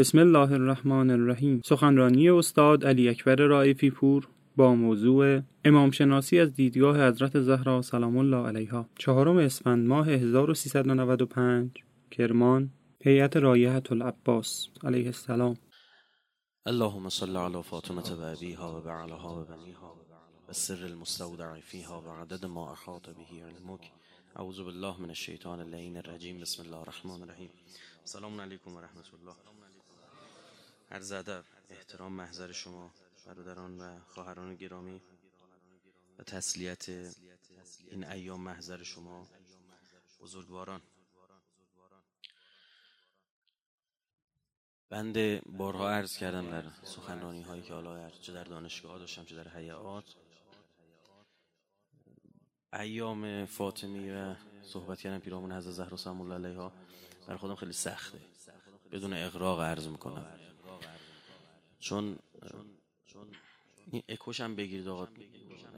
بسم الله الرحمن الرحیم. سخنرانی استاد علی اکبر رائفی پور با موضوع امام شناسی از دیدگاه حضرت زهرا سلام الله علیها. چهارم اسفند ماه 1395 کرمان هیئت رایحة العباس علیه السلام. اللهم صل على فاطمة و ابیها و بعلها و بنیها و سر المستودع فیها و عدد ما احاط به علمک. اعوذ بالله من الشیطان اللعین الرجیم. بسم الله الرحمن الرحیم. سلام علیکم و رحمت الله. عرض ادب احترام محضر شما برادران و خواهران گرامی و تسلیت این ایام محضر شما بزرگواران. بنده بارها عرض کردم در سخنرانی هایی که حالا چه در دانشگاه داشتم چه در حیات. ایام فاطمی و صحبت کردن پیرامون حضرت زهرا سلام الله علیها بر خودم خیلی سخته. بدون اقراق عرض می‌کنم. چون این اکوش هم بگیرید آقا.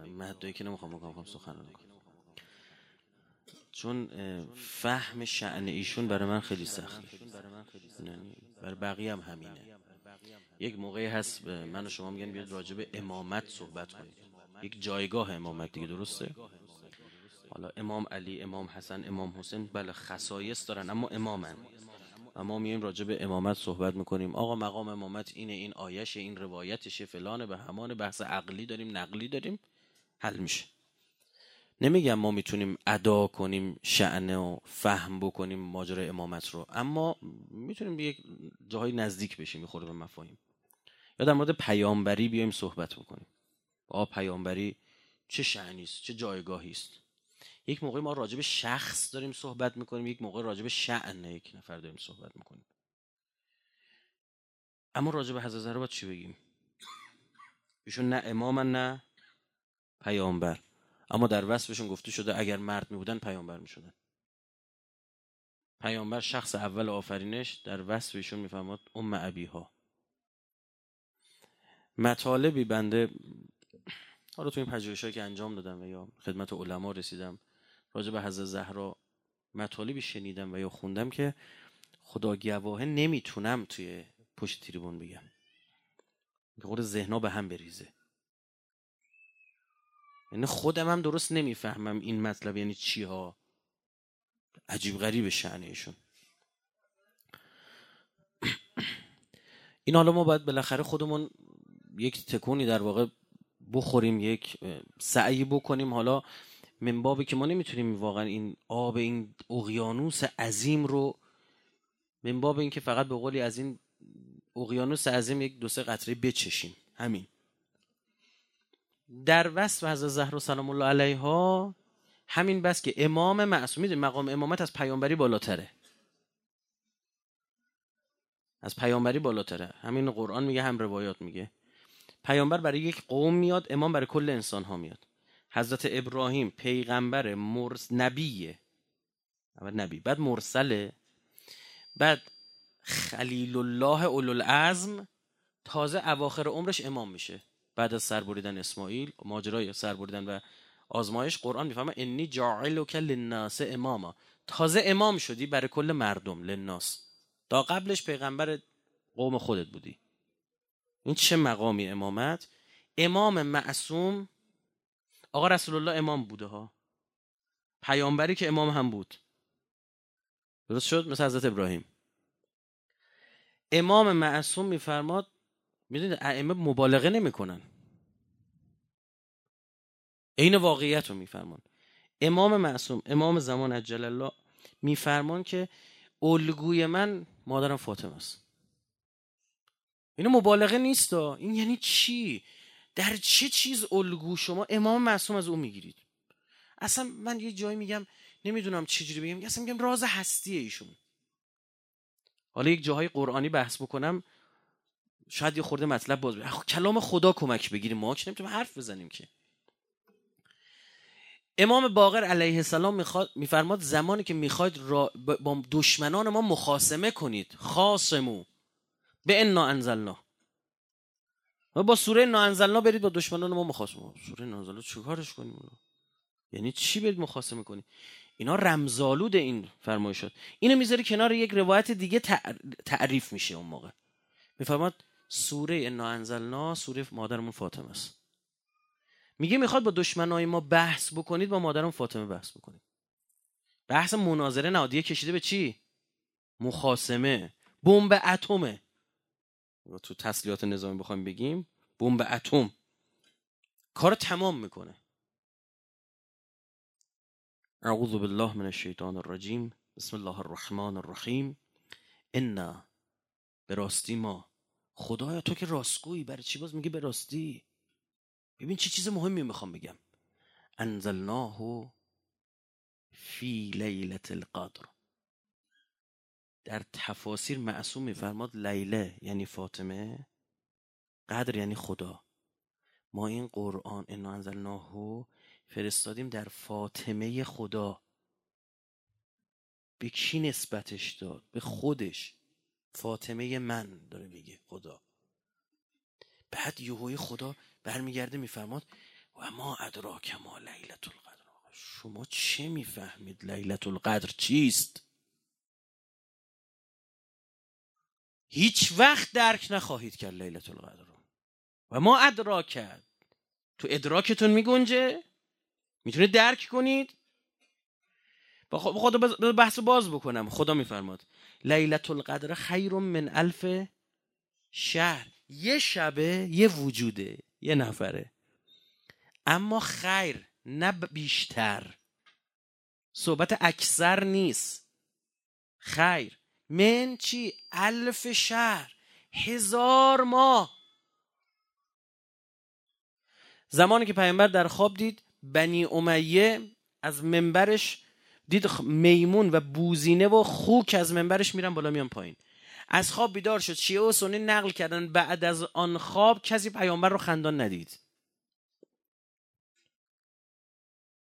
مهدایی که نمی‌خوام بکنم سخنرانی کنم. چون فهم شعن ایشون برای من خیلی سخته برای بقیه هم همینه. یک موقعی هست من و شما میگن بیاد راجع امامت صحبت کنید. یک جایگاه امامت دیگه درسته؟ حالا امام علی امام حسن امام حسین بله خصایص دارن اما امامن. و ما میایم راجع به امامت صحبت می‌کنیم. آقا مقام امامت اینه این آیش این روایتشه فلان به همان بحث عقلی داریم نقلی داریم حل میشه. نمیگم ما می‌تونیم ادا کنیم شعنه و فهم بکنیم ماجرای امامت رو اما می‌تونیم به یک جاهای نزدیک بشیم می‌خوره به مفاهیم. یا در مورد پیامبری بیایم صحبت بکنیم. آ پیامبری چه شعنی است؟ چه جایگاهی است؟ یک موقع ما راجع به شخص داریم صحبت می‌کنیم یک موقع راجع به شعن یک نفر داریم صحبت می‌کنیم. اما راجع به حضرت زهرا باید چی بگیم؟ ایشون نه امام نه پیامبر. اما در وصفشون گفته شده اگر مرد می بودن پیامبر می شدن پیامبر شخص اول آفرینش در وصف ایشون می‌فهمد ام ابیها. مطالبی بنده حالا تو این پژوهشایی که انجام دادم و یا خدمت علما رسیدم راجع به حضرت زهرا مطالبی شنیدم و یا خوندم که خدا گواهه نمی‌تونم توی پشت تریبون بگم. که خود ذهنا به هم بریزه. یعنی خودم هم درست نمی‌فهمم این مطلب یعنی چی ها عجیب غریب شعنه ایشون این حالا ما باید بالاخره خودمون یک تکونی در واقع بخوریم یک سعی بکنیم. حالا من بابی که ما نمی‌تونیم واقعا این آب این اقیانوس عظیم رو من باب این که فقط به قولی از این اقیانوس عظیم یک دو سه قطره بچشیم. همین. در وصف حضرت زهرا سلام الله علیها همین بس که امام معصوم مقام امامت از پیامبری بالاتره. از پیامبری بالاتره. همین قرآن میگه هم روایات میگه. پیامبر برای یک قوم میاد امام برای کل انسان ها میاد. حضرت ابراهیم پیغمبر مرس نبیه. اول نبی بعد مرسله. بعد خلیل الله اولوالعزم تازه اواخر عمرش امام میشه. بعد از سربریدن اسماعیل ماجرای سربریدن و آزمایش قرآن می‌فهمه انی جاعلک للناس اماما. تازه امام شدی برای کل مردم للناس. تا قبلش پیغمبر قوم خودت بودی. این چه مقامی امامت؟ امام معصوم آقا رسول الله امام بوده ها. پیامبری که امام هم بود. درست شد؟ مثل حضرت ابراهیم. امام معصوم میفرماد می‌دونید ائمه مبالغه نمی‌کنن. عین واقعیت رو میفرمان. امام معصوم امام زمان عجل الله میفرمان که الگوی من مادرم فاطمه است. اینو مبالغه نیست این یعنی چی؟ در چه چیز الگو شما امام معصوم از او می‌گیرید؟ اصلا من یه جایی میگم نمی‌دونم چجوری بگم اصلا میگم راز هستی ایشون. حالا یک جاهای قرآنی بحث بکنم شاید یه خورده مطلب باز بگیرم کلام خدا کمک بگیریم ما که نمی‌تونیم حرف بزنیم که. امام باقر علیه السلام میفرماد زمانی که می‌خواید با دشمنان ما مخاسمه کنید. خاصمو. به انا انزلنا. با سوره نانزلنا برید با دشمنان ما مخاسمه سوره نانزلنا چیکارش کنیم؟ یعنی چی برید مخاسمه کنید اینا رمزالود این فرمایشات. اینو می‌ذاری کنار یک روایت دیگه تعریف میشه اون موقع. میفرماد سوره انا انزلنا سوره مادرمون فاطمه است. میگه می‌خواد با دشمنای ما بحث بکنید با مادرم فاطمه بحث بکنید. بحث مناظره نهادیه کشیده به چی؟ مخاسمه بمب اتمه. تو تسلیحات نظامی بخوایم بگیم بمب اتم. کار تمام می‌کنه. اعوذ بالله من الشیطان الرجیم. بسم الله الرحمن الرحیم. انا به راستی ما. خدایا تو که راستگویی. برای چی باز میگه به راستی؟ ببین چه چیز مهمی می‌خوام بگم. انزلناه فی لیلت القدر. در تفاسیر معصوم میفرماد لیله یعنی فاطمه قدر یعنی خدا. ما این قرآن انا انزلناه فرستادیم در فاطمه خدا. به کی نسبتش داد؟ به خودش. فاطمه من داره میگه خدا. بعد یهوی خدا برمیگرده میفرماد و ما ادراک ما لیلت القدر. شما چه می‌فهمید لیلت القدر چیست؟ هیچ وقت درک نخواهید کرد لیلت القدر رو. و ما ادراک تو ادراکتون میگنجه؟ می‌تونه درک کنید؟ با خدا بحث باز بکنم. خدا میفرماد. لیلت القدر خیر من الف شهر. یه شبه یه وجوده یه نفره. اما خیر نه بیشتر. صحبت اکثر نیست. خیر. من چی؟ الف شهر. هزار ماه. زمانی که پیامبر در خواب دید بنی امیه از منبرش دید میمون و بوزینه و خوک از منبرش میرن بالا میان پایین. از خواب بیدار شد. شیعه و سنی نقل کردن. بعد از آن خواب کسی پیامبر رو خندان ندید.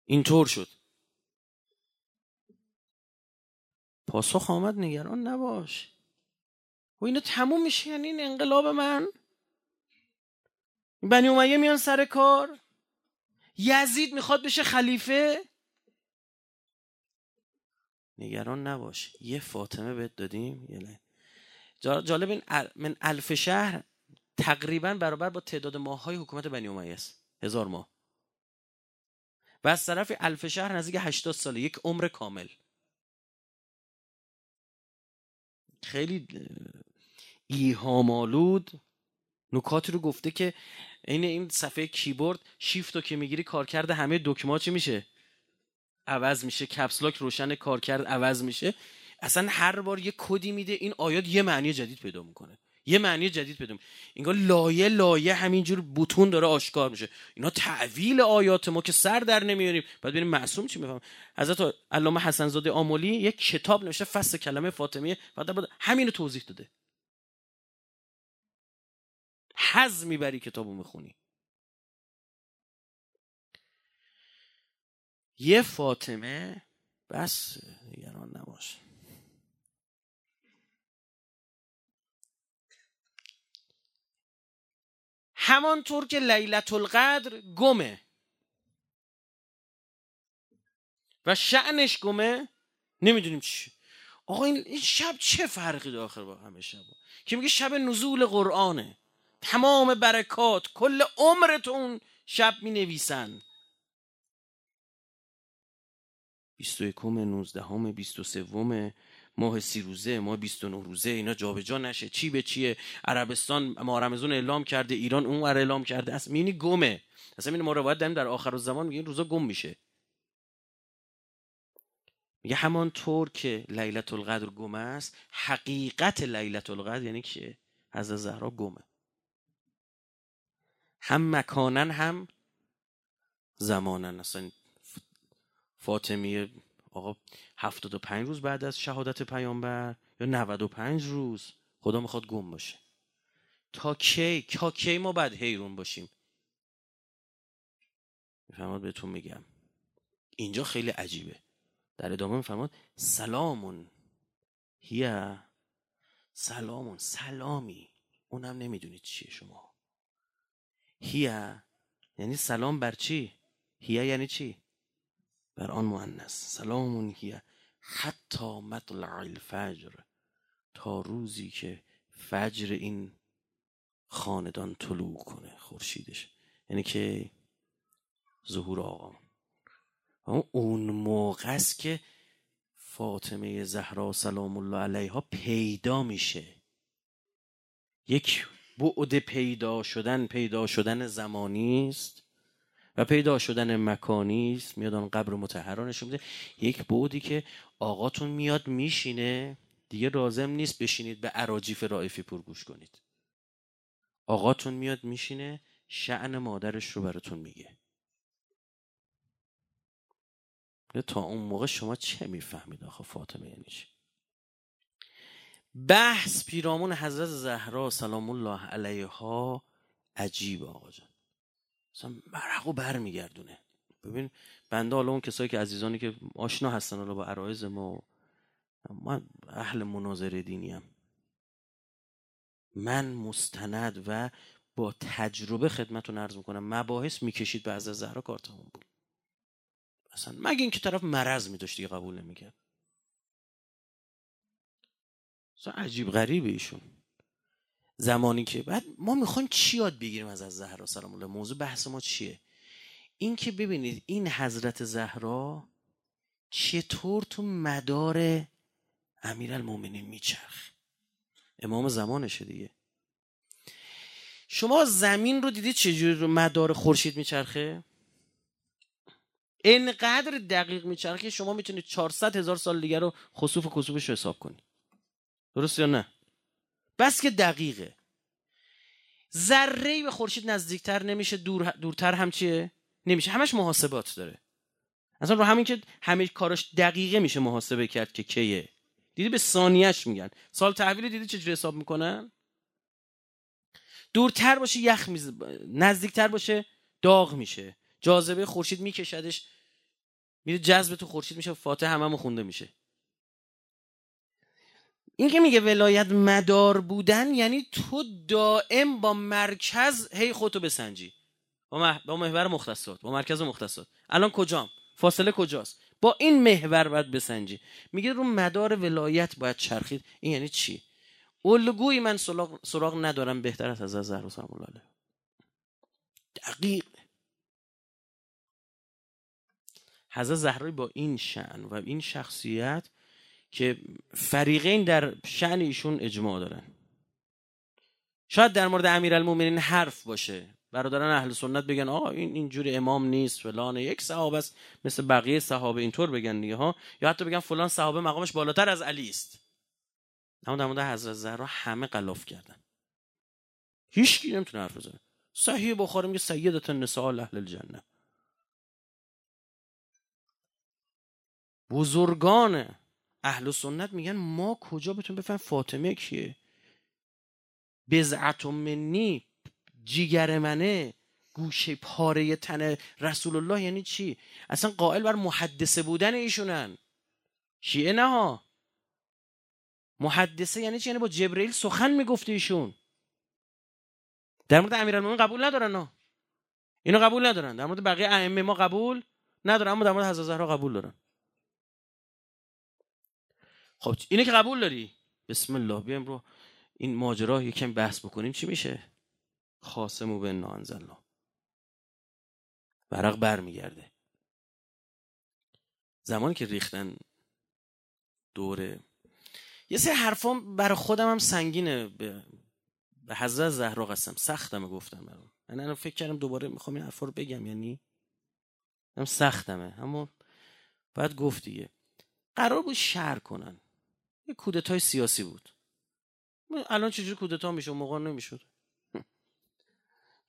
اینطور شد. پاسخ آمد نگران نباش. و اینو تموم میشه یعنی این انقلاب من. بنی امیه میان سر کار. یزید می‌خواد بشه خلیفه. نگران نباش. یه فاطمه بهت دادیم. یه جالب این من الف شهر تقریبا برابر با تعداد ماه های حکومت بنی امیه است. هزار ماه. و از طرف الف شهر نزدیک 80 ساله. یک عمر کامل. خیلی ایهامالود نکاتی رو گفته که این این صفحه کیبورد شیفت رو که می‌گیری کار کرده همه دکمه چی میشه؟ عوض میشه کپسلاک روشن کار کرد عوض میشه. اصلا هر بار یه کدی میده این آیات یه معنی جدید پیدا می‌کنه. یه معنی جدید می‌کنه. انگار لایه لایه همینجور بوتون داره آشکار میشه. اینا تعویل آیات ما که سر در نمیاریم. بعد ببینیم معصوم چی میفهم حضرت علامه حسن زاده آملی یک کتاب نوشته فصل کلمه فاطمیه. بعد همینو توضیح داده. حز می‌بری کتابو می‌خونی. یه فاطمه بس نگران نباش. همانطور که لیلت القدر گمه. و شعنش گمه نمی‌دونیم چی. آقا این شب چه فرقی داره آخر با همه شب؟ که میگه شب نزول قرآنه. تمام برکات کل عمرت اون شب می نویسن 21 19 23 ماه سی روزه ماه 29 روزه اینا جابجا نشه. چی به چیه؟ عربستان ما رمزون اعلام کرده ایران اون ور اعلام کرده. اصلا مینی گمه. اصلا این ما روایت داریم در آخر الزمان میگه این روزا گم میشه. میگه همان طور که لیلت القدر گم است حقیقت لیلت القدر یعنی که از زهرا گمه. هم مکانن هم زمانن. اصلا فاطمیه آقا 75 روز بعد از شهادت پیامبر یا 95 روز خدا می‌خواد گم باشه. تا کی؟ تا کی ما بعد حیرون باشیم؟ می‌فهمد بهتون میگم. اینجا خیلی عجیبه. در ادامه می‌فهمد سلامون. هیا سلامون. سلامی. اونم نمی‌دونید چیه شما. هیا یعنی سلام بر چی؟ هیا یعنی چی؟ بر آن مؤنث. سلام هی حتی مطلع الفجر تا روزی که فجر این خاندان طلوع کنه خورشیدش. یعنی که ظهور آقا. اون موقع است که فاطمه زهرا سلام الله علیها پیدا میشه. یک بعد پیدا شدن پیدا شدن زمانی است. و پیدا شدن مکانی است میاد آن قبر متحرا نشون میده. یک بعدی که آقاتون میاد میشینه دیگه لازم نیست بشینید به عراجیف رائفی پور گوش کنید. آقاتون میاد میشینه شعن مادرش رو براتون میگه. تا اون موقع شما چه می‌فهمید آخه فاطمه یعنی بحث پیرامون حضرت زهرا سلام الله علیها عجیب آقا جان. مثلا مرقو برمیگردونه ببین بنده حالا اون کسایی که عزیزانی که آشنا هستن حالا با عرایز ما من اهل مناظره دینیم من مستند و با تجربه خدمتون عرض می‌کنم مباحث می‌کشید به از زهرا کارتمون بود. اصلا مگه اینکه طرف مرض میداشت دیگه قبول نمی‌کرد. عجیب غریبه ایشون. زمانی که بعد ما می‌خوایم چی یاد بگیریم از از زهرا سلام الله موضوع بحث ما چیه؟ این که ببینید این حضرت زهرا چطور تو مدار امیر المومنین میچرخ؟ امام زمانشه دیگه. شما زمین رو دیدید چجوری رو مدار خورشید میچرخه؟ انقدر دقیق میچرخه شما می‌تونید 400 هزار سال دیگر رو خصوف و کسوفش رو حساب کنید درست یا نه؟ بس که دقیقه. ذره به خورشید نزدیکتر نمیشه دور دورتر هم چیه؟ نمیشه. همش محاسبات داره. اصلا رو همین که همه کاراش دقیقه میشه محاسبه کرد که کیه. دیدی به ثانیهش میگن. سال تحویل دیدی چجوری حساب می‌کنن؟ دورتر باشه یخ میز نزدیکتر باشه داغ میشه. جاذبه خورشید میکشدش میره جذب تو خورشید میشه فاتح هممون خونده میشه. این که میگه ولایت مدار بودن یعنی تو دائم با مرکز هی خودتو بسنجی. با, با محور مختصات با مرکز مختصات. الان کجام؟ فاصله کجاست؟ با این محور باید بسنجی. میگه رو مدار ولایت باید چرخید. این یعنی چی؟ الگوی من سراغ, ندارم بهتر از از زهر سلام الله دقیق. حضرت زهرا با این شعن و این شخصیت که فریقین در شعن ایشون اجماع دارن. شاید در مورد امیرالمومنین حرف باشه. برادران اهل سنت بگن آقا این اینجوری امام نیست فلان یک صحابه است مثل بقیه صحابه اینطور بگن دیگه ها. یا حتی بگن فلان صحابه مقامش بالاتر از علی است. اما در مورد حضرت زهرا همه قلاف کردن. هیچ کی نمی‌تونه حرف بزنه. صحیح بخاری میگه سیدت النساء اهل الجنه بزرگان اهل سنت میگن ما کجا بتونیم بفهم فاطمه کیه؟ بزعت منی جیگر منه گوشه پاره تن رسول الله یعنی چی؟ اصلا قائل بر محدثه بودن ایشونن. شیعه نه ها؟ محدثه یعنی چی؟ یعنی با جبرئیل سخن می‌گفته ایشون. در مورد امیرالمومنین قبول ندارن ها. اینو قبول ندارن. در مورد بقیه ائمه ما قبول ندارن اما در مورد حضرت زهرا قبول دارن. خب اینه که قبول داری؟ بسم الله بیایم رو این ماجرا یکم بحث بکنیم. چی میشه؟ خاصمو به نانزلا ورق برمیگرده. زمانی که ریختن دوره یه سری حرفام برای خودم هم سنگینه. به, به حضرت زهرا قسم سختمه گفتم برام. من الان فکر کردم دوباره می‌خوام این حرفا رو بگم یعنی هم سختمه اما باید گفت دیگه. قرار بود شهر کنن. یه کودتای سیاسی بود. الان چجوری کودتا میشه؟ موقع نمی‌شد.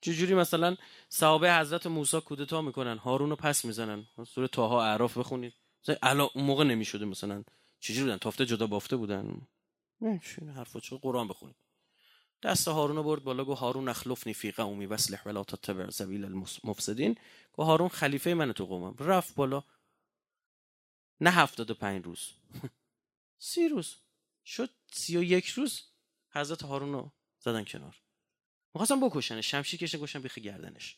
چجوری مثلا صحابه حضرت موسی کودتا می‌کنن؟ هارون رو پس می‌زنن. سوره تاها اعراف بخونید. الان اون موقع نمی‌شده مثلا. چجوری بودن؟ تافته جدا بافته بودن. نه حرفا چه؟ قرآن بخونید. دست هارون رو برد بالا گو هارون اخلفنی فی قومی وصلح ولا تتبع سبیل المفسدین. گو هارون خلیفه من تو قومم. رفت بالا. نه هفتاد و پنج روز. سی روز. شد سی و یک روز. حضرت هارون رو زدن کنار. می‌خواستم بکشنش. شمشیر کشن گوشن بیخی گردنش.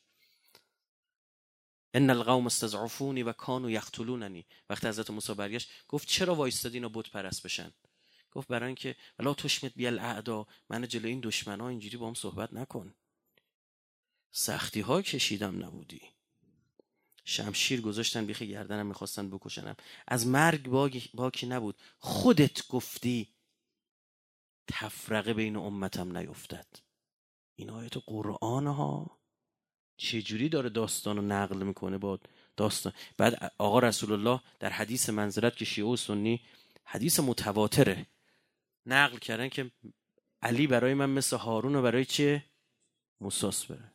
ان القوم استضعفونی و کانوا یقتلوننی. وقتی حضرت موسی برگشت گفت چرا وایستادین و بت پرست بشن؟ گفت برای اینکه ولا تشمت بیل اعدا. من جلو این ها اینجوری با هم صحبت نکن. سختی ها کشیدم نبودی. شمشیر گذاشتن بیخ گردنم می‌خواستن بکشنم. از مرگ باکی نبود. خودت گفتی تفرقه بین امتم نیفتد. این آیت قرآن ها چجوری داره داستان رو نقل می‌کنه با داستان؟ بعد آقا رسول الله در حدیث منظرت که شیعه و سنی حدیث متواتره. نقل کردن که علی برای من مثل هارون و برای چه؟ موساس بره.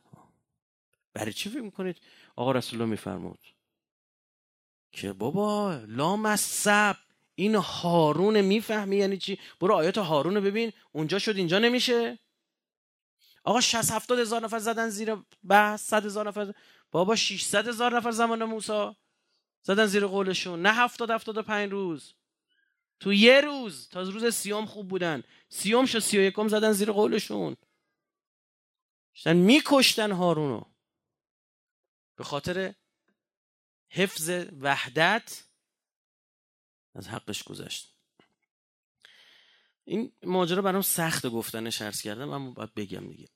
برای چی فکر می‌کنید؟ آقا رسول الله میفرمود. که بابا لام سب. این هارون می‌فهمی یعنی چی؟ برو آیات هارون رو ببین. اونجا شد اینجا نمیشه؟ آقا 60 70 هزار نفر زدن زیر بحث 100 هزار نفر بابا 600 هزار نفر زمان موسی. زدن زیر قولشون. نه 70 75 روز. تو یه روز. تا روز سیام خوب بودن. سیام شو سی و یکم زدن زیر قولشون. شدن میکشتن هارونو. خاطر حفظ وحدت از حقش گذشت. این ماجرا برام سخت گفتنش عرض کردم اما باید بگم دیگه.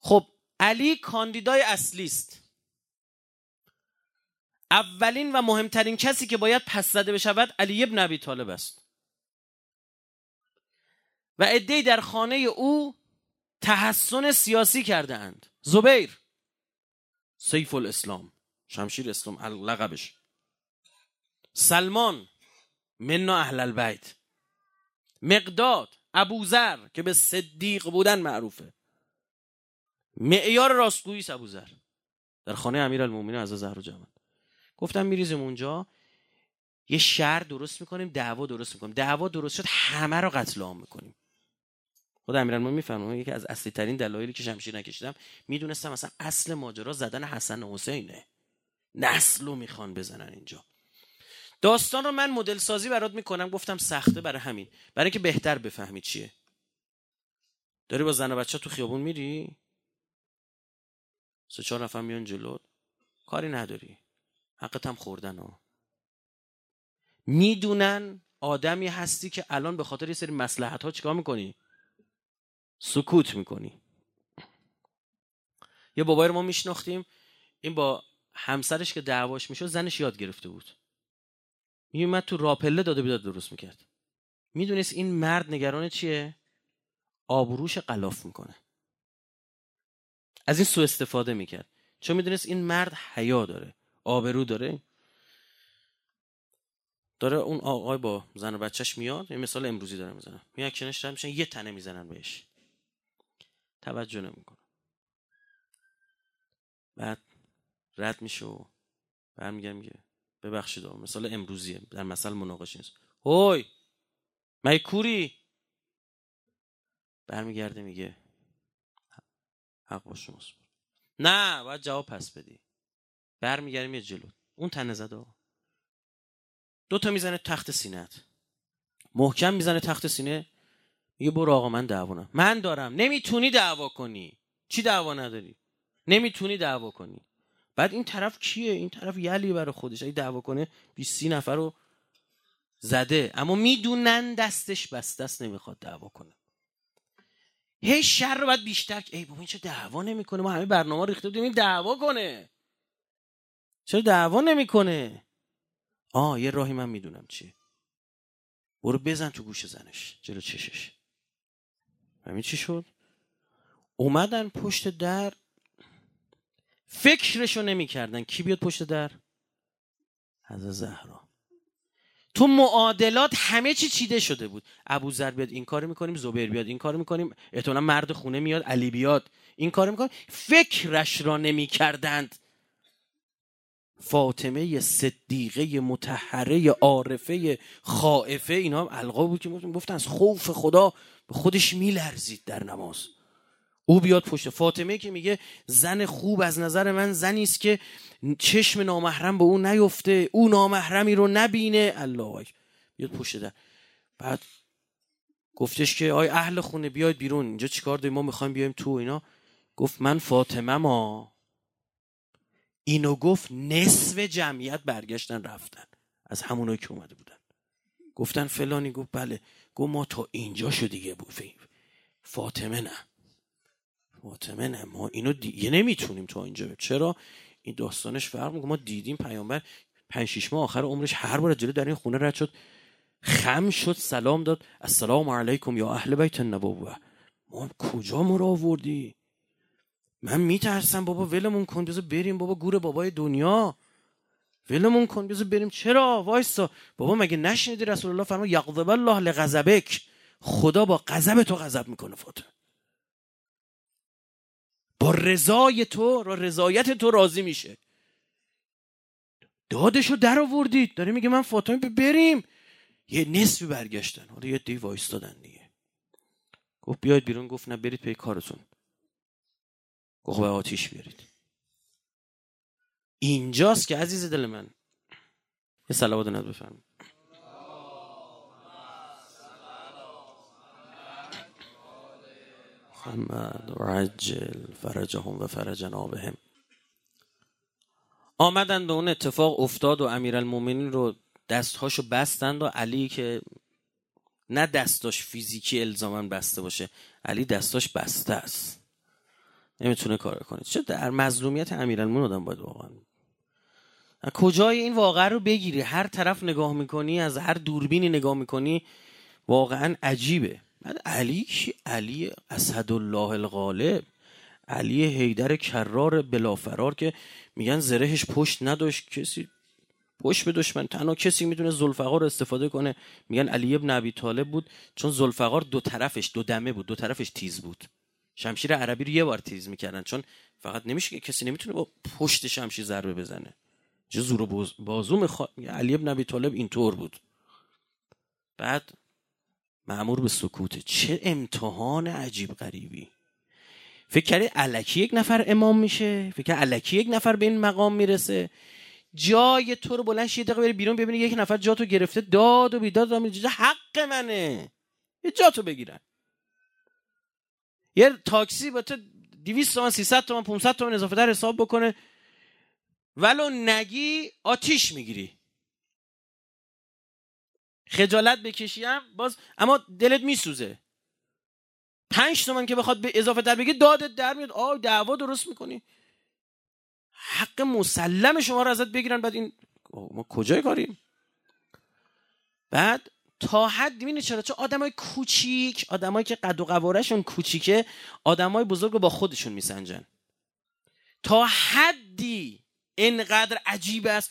خب علی کاندیدای اصلی است. اولین و مهمترین کسی که باید پس زده بشود علی ابن ابی طالب است. و عدهای در خانه او تحسن سیاسی کرده اند زبیر. سیف الاسلام شمشیر اسلام لقبش سلمان منا اهل البیت. مقداد ابوذر که به صدیق بودن معروفه. معیار راستگویی ابوذر. در خانه امیرالمومنین از زهر جمال گفتم میریزیم اونجا. یه شهر درست می‌کنیم دعوا درست می‌کنیم. دعوا درست شد همه رو قتل عام می‌کنیم. خود امیرالمومنین می‌فهمم یکی از اصلی ترین دلایلی که شمشیر نکشیدم می‌دونستم مثلا اصل ماجرا زدن حسن حسینه. نسل رو می‌خوان بزنن اینجا. داستان رو من مدل سازی برات می‌کنم گفتم سخته برای همین. برای اینکه بهتر بفهمید چیه. داری با زن و بچه تو خیابون میری؟ سه چهار نفر میان جلو. کاری نداری. حقت هم خوردن ها. می‌دونن آدمی هستی که الان به خاطر یه سری مسلحت ها چیکار می‌کنی؟ سکوت می‌کنی. یه بابای رو ما میشناختیم. این با همسرش که دعواش می‌شد زنش یاد گرفته بود. میومد تو راپله داده بیداد درست می‌کرد. می‌دونست این مرد نگران چیه؟ آبروش قلاف می‌کنه. از این سو استفاده می‌کرد. چون می‌دونست این مرد حیا داره. آبرو داره. داره اون آقای با زن و بچهش میاد. یه مثال امروزی داره می‌زنه می کنش میشن یه تنه می‌زنن بهش. توجه نمی‌کنه بعد رد میشه و برمیگه میگه ببخشید مثال امروزیه در مثال مناقشه نیست. هوی! مگه کوری برمیگرده میگه حق با شماست. نه باید جواب پس بدی. برمیگردیم یه جلو. اون تنه زده دو تا می‌زنه تخت سینت محکم می‌زنه تخت سینه. میگه برو آقا من دعوا من دارم. نمی‌تونی دعوا کنی. چی دعوا نداری؟ نمی‌تونی دعوا کنی. بعد این طرف کیه؟ این طرف یلی برای خودش. اگه دعوا کنه 20 نفر رو زده. اما می‌دونن دستش بسته است نمی‌خواد دعوا کنه. هی شر رو باید بیشتر ای بابا این چه دعوا نمی‌کنه؟ ما همه برنامه ریخته بودیم این دعوا کنه. چرا دعوا نمی‌کنه؟ آه یه راهی من می‌دونم چیه. برو بزن تو گوش زنش جلو چشش. همین چی شد؟ اومدن پشت در فکرشو نمی‌کردن. کی بیاد پشت در؟ از زهرا. تو معادلات همه چی چیده شده بود. ابو ذر بیاد این کارو می‌کنیم زبیر بیاد این کارو می‌کنیم احتمالا مرد خونه میاد علی بیاد این کارو می‌کنیم. فکرش را نمی‌کردند. فاطمه صدیقه متحره عارفه خائفه اینا هم القاب بود که گفتن از خوف خدا به خودش میلرزید در نماز. او بیاد پشت. فاطمه که میگه زن خوب از نظر من زنی است که چشم نامحرم به او نیفته او نامحرمی رو نبینه. الله بیاد پشت در. بعد گفتش که آی اهل خونه بیاید بیرون. اینجا چیکار داریم؟ ما می‌خوایم بیایم تو اینا. گفت من فاطمه ما اینو گفت نصف جمعیت برگشتن رفتن. از همونایی که اومده بودن. گفتن فلانی گفت بله. گفت ما تا اینجا شو دیگه بود. فاطمه نه. فاطمه نه. ما اینو دیگه نمی‌تونیم تا اینجا چرا؟ این داستانش فرق می‌کنه. ما دیدیم پیامبر پنج شیش ماه آخر عمرش هر بار جلو در این خونه رد شد. خم شد سلام داد. السلام علیکم یا اهل بیت النبوه ما کجا ما آوردی؟ من میترسم بابا ولمون کن بذار بریم بابا گور بابای دنیا. ولمون کن بذار بریم. چرا؟ وایسا بابا مگه نشنیدی رسول الله فرما یغضب الله لغضبک؟ خدا با غضب تو غضب می‌کنه فاطمه. با رضای تو را رضایت تو راضی میشه. دادشو در آوردید داره میگه من فاطمه بریم. یه نصفی برگشتن. حالا یه دی وایستادن دیگه. گفت بیاید بیرون گفت نه برید پی کارتون. به آتیش بیارید. اینجاست که عزیز دل من. یه صلوات ند بفرمایید. محمد و عجل فرجهم و فرج نابهم. آمدند و اون اتفاق افتاد و امیرالمومنین رو دستهاشو بستند و علی که نه دستاش فیزیکی الزامن بسته باشه علی دستاش بسته است. نمی‌تونه کار کنه. چه در مظلومیت امیرالمومنین آدم باید واقعا کجای این واقعه رو بگیری؟ هر طرف نگاه می‌کنی از هر دوربینی نگاه می‌کنی واقعا عجیبه. بعد علی علی اسدالله الغالب. علی حیدر کرار بلافرار که میگن زرهش پشت نداشت کسی پشت به دشمن. تنها کسی می‌تونه زلفقار رو استفاده کنه. میگن علی ابن ابی طالب بود چون زلفقار دو طرفش دو دمه بود دو طرفش تیز بود. شمشیر عربی رو یه بار تیز می‌کردن. چون فقط نمیشه که کسی نمی‌تونه با پشت شمشیر ضربه بزنه. چه زور و بازو می‌خواد. علی ابن ابی طالب اینطور بود. بعد معمور به سکوته چه امتحان عجیب غریبی. فکر کردی علکی یک نفر امام میشه؟ فکر علکی یک نفر به این مقام می‌رسه؟ جای تو رو بلند یه دقیقه بری بیرون ببینی یک نفر جاتو گرفته داد و بیداد را حق منه. یه جاتو بگیرن. یه تاکسی با تو 200 تومن 300 تومن 500 تومن اضافه در حساب بکنه. ولو نگی آتیش می‌گیری. خجالت بکشیم باز اما دلت میسوزه. پنج تومن که بخواد به اضافه در بگی دادت در میاد. آه دعوا درست می‌کنی. حق مسلم شما رو ازت بگیرن. بعد این ما کجای کاریم؟ بعد تا حد می‌بینی چرا؟ چون آدمای کوچیک آدمایی که قد و قوارشون کوچیکه آدمای بزرگ رو با خودشون میسنجن. تا حدی انقدر عجیب است.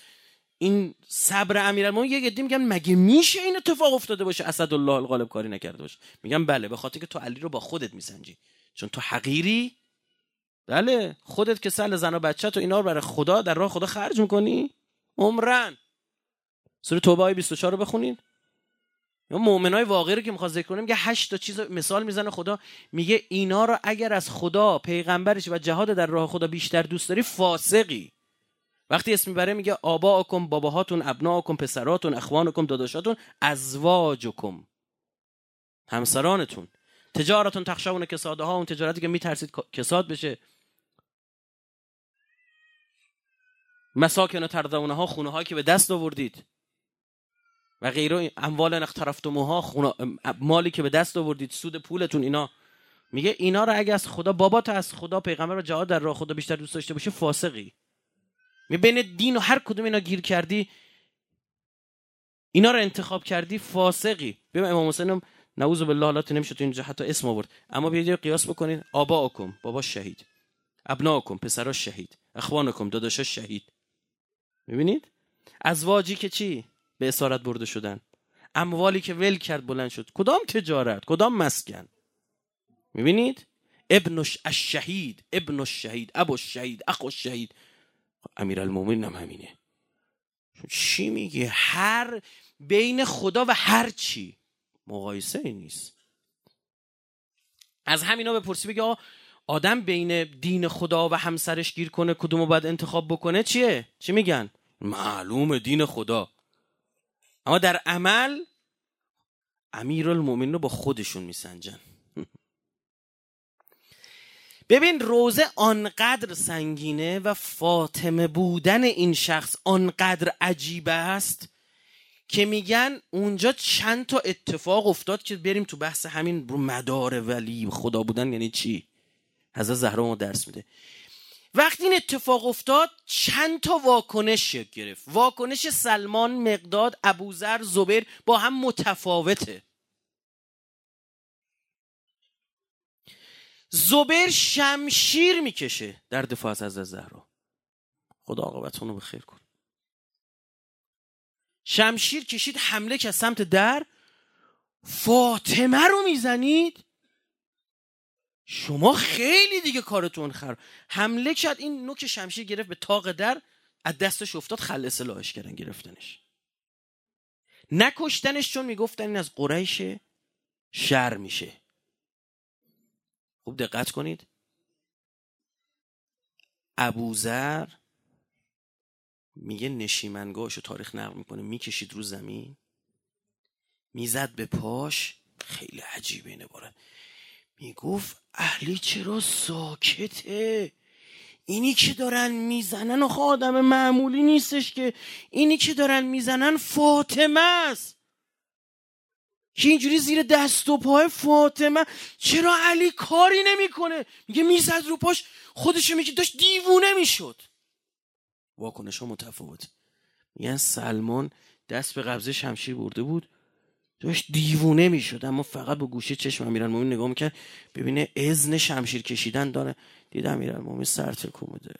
این صبر امیرالمومنین یه گدی میگن مگه میشه این اتفاق افتاده باشه؟ اسدالله الغالب کاری نکرده باشه. میگم بله به خاطر که تو علی رو با خودت میسنجی. چون تو حقیری؟ بله خودت که سل زن و بچه تو اینا رو برای خدا در راه خدا خرج می‌کنی. عمرن. سوره توبه های 24 رو بخونید یا مؤمنای واقعی رو که می‌خواد ذکر کنه میگه هشت تا چیز مثال می‌زنه خدا میگه اینا رو اگر از خدا پیغمبرش و جهاد در راه خدا بیشتر دوست داری فاسقی. وقتی اسم می‌بره میگه آباکم باباهاتون ابناکم پسراتون اخوانکم داداشاتون ازواجکم. همسرانتون. تجارتون تخشون کساده ها اون تجارتی که میترسید کساد بشه. مساکن و تردونه ها خونه ها که به دست آوردید. و غیره. اموال اخترفتموها خونه مالی که به دست آوردید سود پولتون اینا. میگه اینا رو اگه از خدا بابات از خدا پیغمبر و جهاد در راه خدا بیشتر دوست داشته باشه فاسقی. می بین دین و هر کدوم اینا گیر کردی اینا رو انتخاب کردی فاسقی. ببین امام حسین نعوذ بالله الله نمیشه تو اینجا حتی اسم آورد. اما بیاید قیاس بکنید آباکم بابا شهید. ابناکم پسرا شهید. اخوانکم داداشا شهید. می‌بینید؟ ازواجی که چی؟ به اسارت برده شدن. اموالی که ول کرد بلند شد. کدام تجارت؟ کدام مسکن؟ می‌بینید؟ ابنش الشهید ابن الشهید ابو الشهید اخو الشهید. امیرالمومنین هم همینه. چی میگه هر بین خدا و هر چی. مقایسه ای نیست. از همینا بپرسی بگه آدم بین دین خدا و همسرش گیر کنه کدومو باید انتخاب بکنه؟ چیه؟ چی میگن؟ معلوم دین خدا. اما در عمل امیرالمومنین رو با خودشون میسنجن. ببین روزه آنقدر سنگینه و فاطمه بودن این شخص آنقدر عجیب است که میگن اونجا چند تا اتفاق افتاد که بریم تو بحث همین مدار ولی خدا بودن یعنی چی؟ حضرت زهرا ما درس میده. وقتی این اتفاق افتاد چند تا واکنش گرفت. واکنش سلمان مقداد ابوذر زبیر با هم متفاوته. زبیر شمشیر می‌کشه در دفاع از حضرت زهرا. خدا عاقبتون رو به خیر کن. شمشیر کشید حمله که سمت در فاطمه رو می‌زنید. شما خیلی دیگه کارتون خر حمله کرد. این نوک شمشیر گرفت به تاق در از دستش افتاد خل اصلاحش کردن گرفتنش. نکشتنش چون می‌گفتن این از قریش شر میشه. خوب دقت کنید. ابوذر میگه نشیمنگاهشو تاریخ نقل می‌کنه می‌کشید رو زمین می‌زد به پاش. خیلی عجیبه این عبارت. می‌گفت اهلی چرا ساکته؟ اینی که دارن می‌زنن آخه آدم معمولی نیستش که. اینی که دارن می‌زنن فاطمه است. که اینجوری زیر دست و پای فاطمه. چرا علی کاری نمی‌کنه؟ میگه می‌زد رو پاش خودشو میگه داشت دیوونه می‌شد. واکنش ها متفاوت. میگن سلمان دست به قبضه شمشیر برده بود. داشت دیوونه می‌شد اما فقط با گوشه چشم امیرالمومنین نگاه می‌کرد ببینه اذن شمشیر کشیدن داره. دید امیرالمومنین سر تکون میده.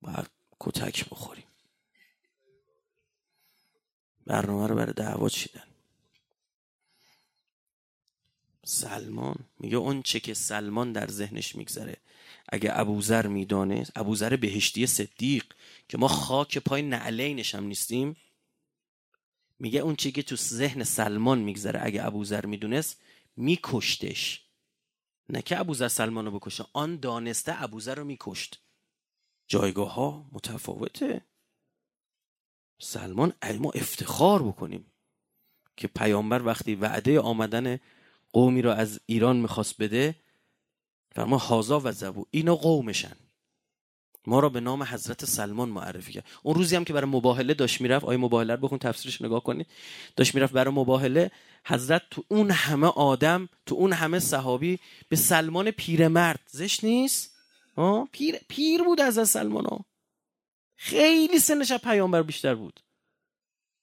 باید کتک بخوریم برنامه رو برای دعوا چیدن. سلمان میگه اون چه که سلمان در ذهنش میگذره. اگه ابوذر می‌دانست ابوذر بهشتی صدیق که ما خاک پای نعلینش هم نیستیم میگه اون چی که تو ذهن سلمان میگذره اگه ابوذر می‌دونست میکشتش. نه که ابوذر سلمان رو بکشه آن دانسته ابوذر رو میکشت. جایگاه ها متفاوته. سلمان ما افتخار بکنیم که پیامبر وقتی وعده آمدن قومی رو از ایران می‌خواست بده فرما هازا و زبو اینا قومشن. ما را به نام حضرت سلمان معرفی کرد. اون روزی هم که برای مباهله داشت می‌رفت آیه مباهله رو بخون تفسیرش نگاه کنید داشت می‌رفت برای مباهله حضرت تو اون همه آدم تو اون همه صحابی به سلمان پیرمرد. زشت نیست؟ پیر پیر بود از سلمان ها. خیلی سنش از پیامبر بیشتر بود.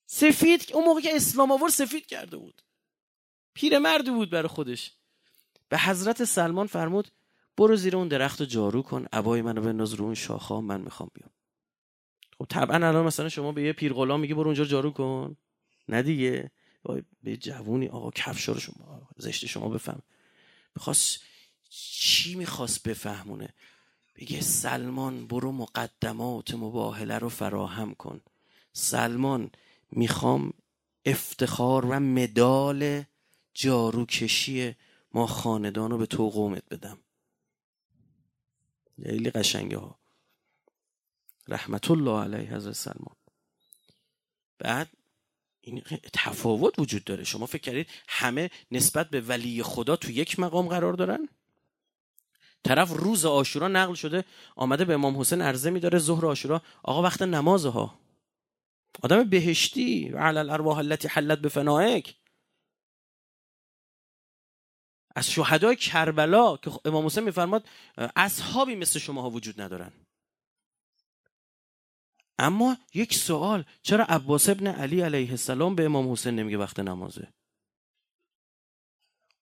سفید اون موقع که اسلام آورد سفید کرده بود. پیرمرد بود برای خودش. به حضرت سلمان فرمود برو زیر اون درخت رو جارو کن عبای منو بنداز رو اون شاخه من می‌خوام بیام. خب طبعا الان مثلا شما به یه پیر غلام میگی برو اونجا جارو کن. نه دیگه. به جوونی آقا کفش رو شما زشت شما بفهم می‌خواست چی می‌خواست بفهمونه؟ بگه سلمان برو مقدمات مباهله رو فراهم کن. سلمان می‌خوام افتخار و مدال جاروکشی ما خاندان رو به تو قومت بدم. خیلی قشنگه ها. رحمت الله علیه حضرت سلمان. بعد این تفاوت وجود داره. شما فکر کردید همه نسبت به ولی خدا تو یک مقام قرار دارن؟ طرف روز آشورا نقل شده آمده به امام حسین عرضه میداره ظهر آشورا آقا وقت نمازها. ها آدم بهشتی. علی الارواح التي حلت بفنائک. از شهدای کربلا که امام حسین میفرماد اصحابی مثل شماها وجود ندارن. اما یک سوال چرا عباس ابن علی علیه السلام به امام حسین نمیگه وقت نمازه؟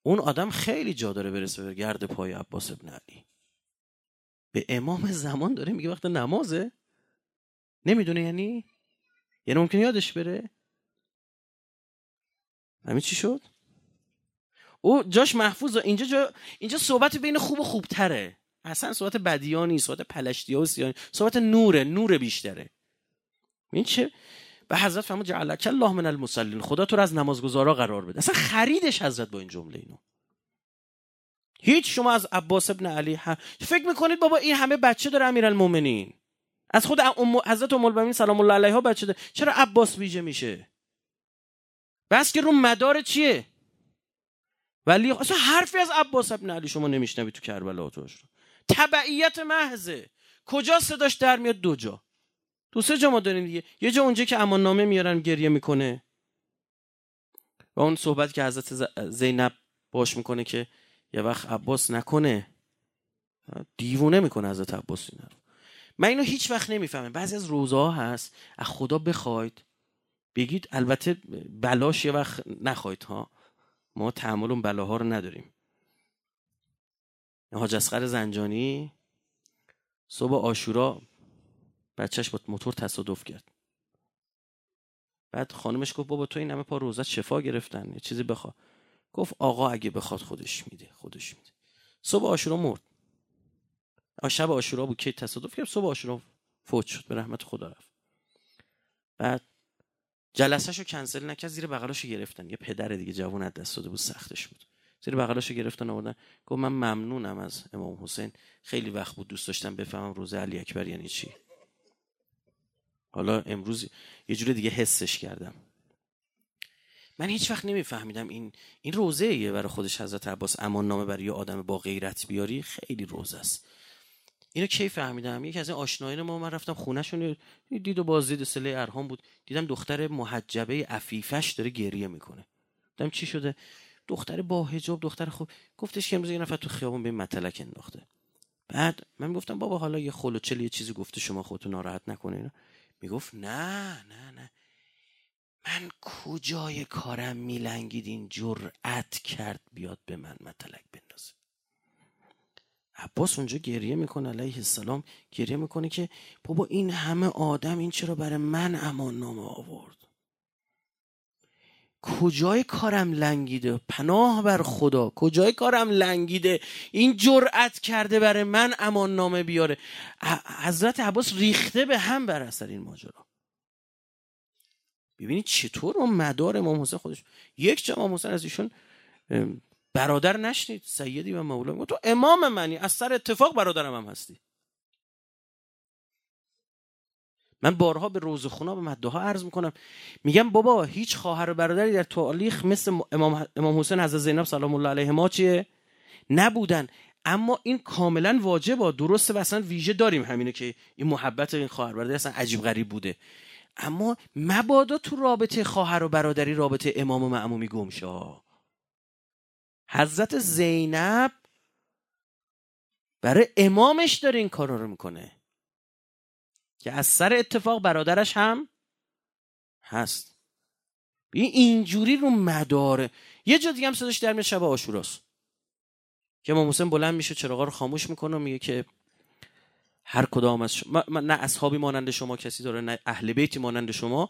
اون آدم خیلی جا داره برسه به گرد پای عباس ابن علی. به امام زمان داره میگه وقت نمازه؟ نمی‌دونه یعنی؟ یعنی ممکن یادش بره؟ همین چی شد؟ او جاش محفوظ اینجا جا اینجا صحبت بین خوب و خوبتره. اصلا صحبت بدیانی صحبت پلشتی و سیانی صحبت نوره نور بیشتره. این چه؟ به حضرت فرمود جعلک الله من المصلین. خدا تو رو از نمازگزارا قرار بده. اصلا خریدش حضرت با این جمله اینو. هیچ شما از عباس ابن علی ها... فکر می‌کنید بابا این همه بچه داره امیرالمومنین؟ از خود ام... حضرت ام المؤمنین سلام الله علیها بچه داره. چرا عباس ویژه میشه؟ بس که رو مدار چیه؟ ولی اصلا حرفی از عباس ابن علی شما نمیشنوی تو کربلا تو تبعیت محضه. کجا صداش در میاد؟ دو جا. دو سه جا ما داریم دیگه. یه جا اونجا که امان نامه میارن گریه می‌کنه. و اون صحبت که حضرت زینب باش می‌کنه که یه وقت عباس نکنه. دیوونه می‌کنه حضرت عباس اینا من اینو هیچ وقت نمی‌فهمم. بعضی از روزا هست. از خدا بخواید. بگید البته بلاش یه وقت نخواید ها. ما تحمل اون بلاها رو نداریم. حاج اسقر زنجانی صبح آشورا بچهش با موتور تصادف کرد. بعد خانمش گفت بابا تو این همه پا روزت شفا گرفتن یه چیزی بخوا. گفت آقا اگه بخواد خودش میده خودش میده. صبح آشورا مرد. شب آشورا بود که تصادف کرد؟ صبح آشورا فوت شد به رحمت خدا رفت. بعد جلسهشو کنسل نکرد زیر بغلاشو گرفتن. یه پدر دیگه جوون از دست داده بود سختش بود. زیر بغلاشو گرفتن آوردن. گفت من ممنونم از امام حسین. خیلی وقت بود دوست داشتم بفهمم روزه علی اکبر یعنی چی. حالا امروز یه جور دیگه حسش کردم. من هیچ وقت نمیفهمیدم این این روزه ایه برای خودش حضرت عباس امان نامه برای یه آدم با غیرت بیاری؟ خیلی روزه است. اینو کی فهمیدم؟ یکی از این آشنایان ما من رفتم خونهشون دید و بازدید سله ارهام بود. دیدم دختر محجبه عفیفش داره گریه می‌کنه. دیدم چی شده؟ دختر با حجاب دختر خوب. گفتش که امروز یه نفر تو خیابون به متلک انداخته. بعد من گفتم بابا حالا یه خلوچل یه چیزی گفته شما خودتون ناراحت نکنه اینا. می‌گفت نه نه نه. من کجای کارم میلنگید این جرأت کرد بیاد به من متلک بندازه؟ عباس اونجا گریه می‌کنه علیه السلام گریه می‌کنه که بابا این همه آدم این چرا برای من امان نامه آورد؟ کجای کارم لنگیده؟ پناه بر خدا کجای کارم لنگیده؟ این جرأت کرده برای من امان نامه بیاره حضرت عباس ریخته به هم بر اثر این ماجرا. ببینید چطور اون مدار امام حسین خودش یک جا امام حسین از ایشون برادر نشنید سیدی و مولا تو امام منی از سر اتفاق برادرم هم هستی. من بارها به روزخونا به مده ها عرض می‌کنم. میگم بابا هیچ خواهر و برادری در تاریخ مثل امام, امام حسین حضرت زینب سلام الله علیه ما چیه؟ نبودن. اما این کاملا واجبه. درسته و اصلا ویژه داریم همینه که این محبت این خواهر برادری اصلا عجیب غریب بوده. اما مبادا تو رابطه خواهر و برادری رابطه امام و معمومی گمشه حضرت زینب برای امامش داره این کارا رو می‌کنه. که از سر اتفاق برادرش هم هست. این اینجوری رو مداره یه جا دیگه هم صداش در میاد شب آشوراست. که امام حسین بلند میشه چراغا رو خاموش می‌کنه و میگه که هر کدام از شما نه اصحابی مانند شما کسی داره نه اهل بیتی مانند شما.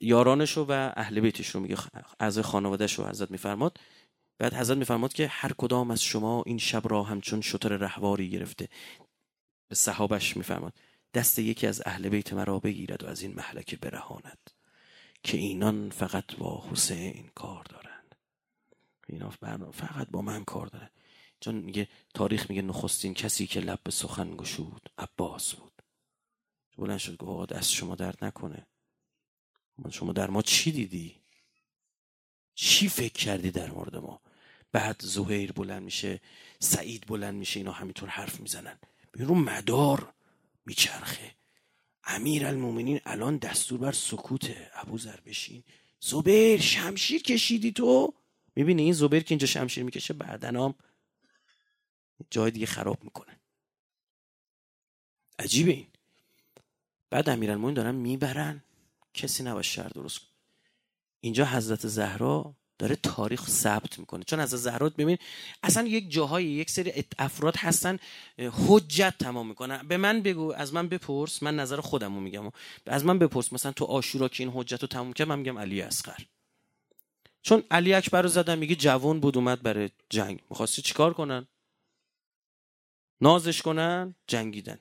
یارانش و اهل بیتش رو میگه از خانوادهش رو حضرت میفرماد. بعد حضرت میفرماد که هر کدام از شما این شب را همچون شطر رهواری گرفته. به صحابش میفرماد دست یکی از اهل بیت مرا بگیرد و از این محلکه برهاند که اینان فقط با حسین کار دارند. اینا فقط با من کار دارند چون میگه تاریخ میگه نخستین کسی که لب به سخن گشود عباس بود. بلند شد گفت دست شما درد نکنه. شما در ما چی دیدی؟ چی فکر کردی در مورد ما؟ بعد زهیر بلند میشه سعید بلند میشه اینا همینطور حرف می‌زنن. رو مدار میچرخه. امیر المومنین الان دستور بر سکوته ابو ذر بشین. زبیر شمشیر کشیدی تو؟ می‌بینی این زبیر که اینجا شمشیر می‌کشه بعدنام جای دیگه خراب می‌کنه. عجیبه این. بعد امیرالمومنین دارن می‌برن. کسی نباید شهر درست کن اینجا حضرت زهرا داره تاریخ ثبت می‌کنه. چون از زهرات ببین اصلا یک جاهای یک سری افراد هستن حجت تمام می‌کنن. به من بگو از من بپرس من نظر خودمو میگم. از من بپرس مثلا تو آشورا که این حجت رو تمام کرد من میگم علی اصغر. چون علی اکبر رو زدن میگه جوان بود اومد برای جنگ. می‌خواستی چیکار کنن؟ نازش کنن جنگیدن.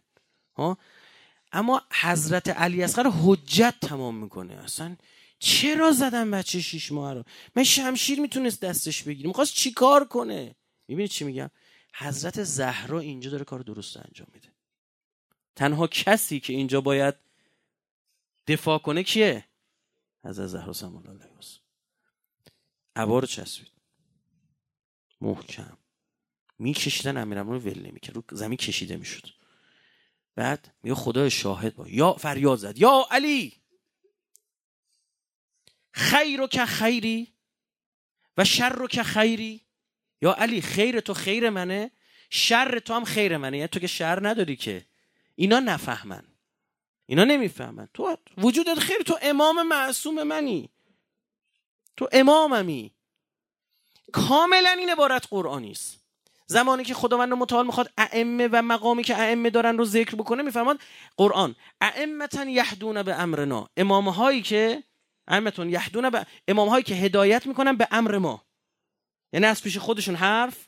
ها؟ اما حضرت علی اصغر حجت تمام می‌کنه. اصلا چرا زدن بچه شیش ماه رو؟ من شمشیر می‌تونست دستش بگیره. می‌خواست چیکار کنه؟ می‌بینید چی میگم؟ حضرت زهرا اینجا داره کار درست انجام میده. تنها کسی که اینجا باید دفاع کنه کیه؟ حضرت زهرا سلام الله علیها عبا چسبید. محکم. میکشیدن امیرالمومنین رو ول نمی‌کرد. رو زمین کشیده می‌شد. بعد میگه خدای شاهد با یا فریاد زد. یا علی! خیر که خیری و شر که خیری. یا علی خیر تو خیر منه شر تو هم خیر منه. یعنی تو که شر نداری که. اینا نفهمن. اینا نمی‌فهمن. تو وجودت خیر تو امام معصوم منی. تو اماممی کاملا این عبارت قرآنی است. زمانی که خداوند متعال می‌خواد ائمه و مقامی که ائمه دارن رو ذکر بکنه میفرماد قرآن ائمتا یهدون به امرنا. امام هایی که ائمتون یهدون به امام هایی که هدایت می‌کنن به امر ما. یعنی از پیش خودشون حرف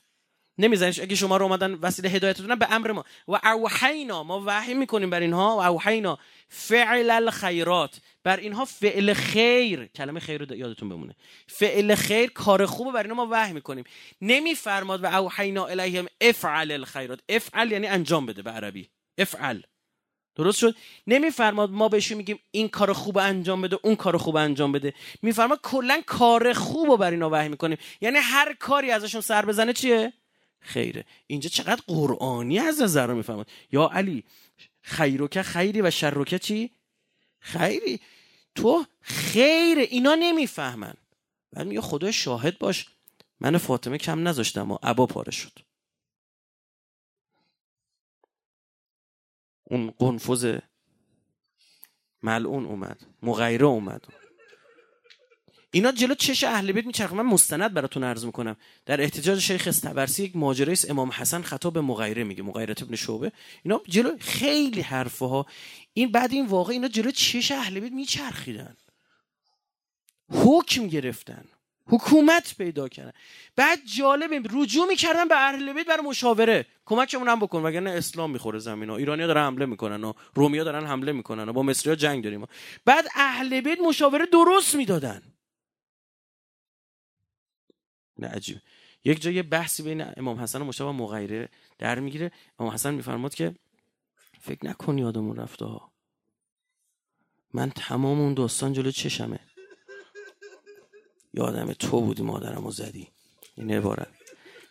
نمیزنش. اگه شما رو اومدن وسیله هدایتتون به امر ما. و اوحینا ما وحی می‌کنیم بر اینها. و اوحینا فعل الخیرات. بر اینها فعل خیر کلمه خیر رو یادتون بمونه. فعل خیر کار خوب بر اینها ما وحی می‌کنیم. نمیفرماد و اوحینا الیهم افعل الخیرات. افعل یعنی انجام بده به عربی. افعل. درست شد؟ نمیفرماد ما بهشون میگیم این کار خوب انجام بده اون کار خوب انجام بده. میفرماد کلا کار خوب رو بر اینا وحی می‌کنیم. یعنی هر کاری ازشون سر بزنه چیه؟ خیره. اینجا چقدر قرآنی از نظر رو می‌فهمد یا علی خیروکه خیری و شروکه چی؟ خیری. تو خیر اینا نمی‌فهمن. بعد میگه خدای شاهد باش. من فاطمه کم نذاشتم و عبا پاره شد. اون قنفذ ملعون اومد مغیره اومد. اینا جلو چش اهل بیت میچرخه. من مستند براتون عرض می‌کنم. در احتجاج شیخ استبرسی یک ماجرای امام حسن خطاب به مغیره میگه مغیره ابن شعبه. اینا جلو خیلی حرفه این بعد این واقع اینا جلو چش اهل بیت میچرخیدن. حکم گرفتن. حکومت پیدا کردن بعد جالب رجوع می‌کردن به اهل بیت برای مشاوره. کمکمون هم بکن وگرنه اسلام می‌خوره زمین ها ایرانیا دارن حمله می‌کنن و رومیا دارن حمله می‌کنن و با مصری جنگ داریم. بعد اهل بیت مشاوره درست می‌دادن. نه عجیب. یک جای بحثی بین امام حسن و مشابه مغیره در می‌گیره. امام حسن میفرماد که فکر نکن یادمون رفته ها. من تمام اون داستان جلو چشمه. یادم تو بودی مادرمو زدی. این عبارت.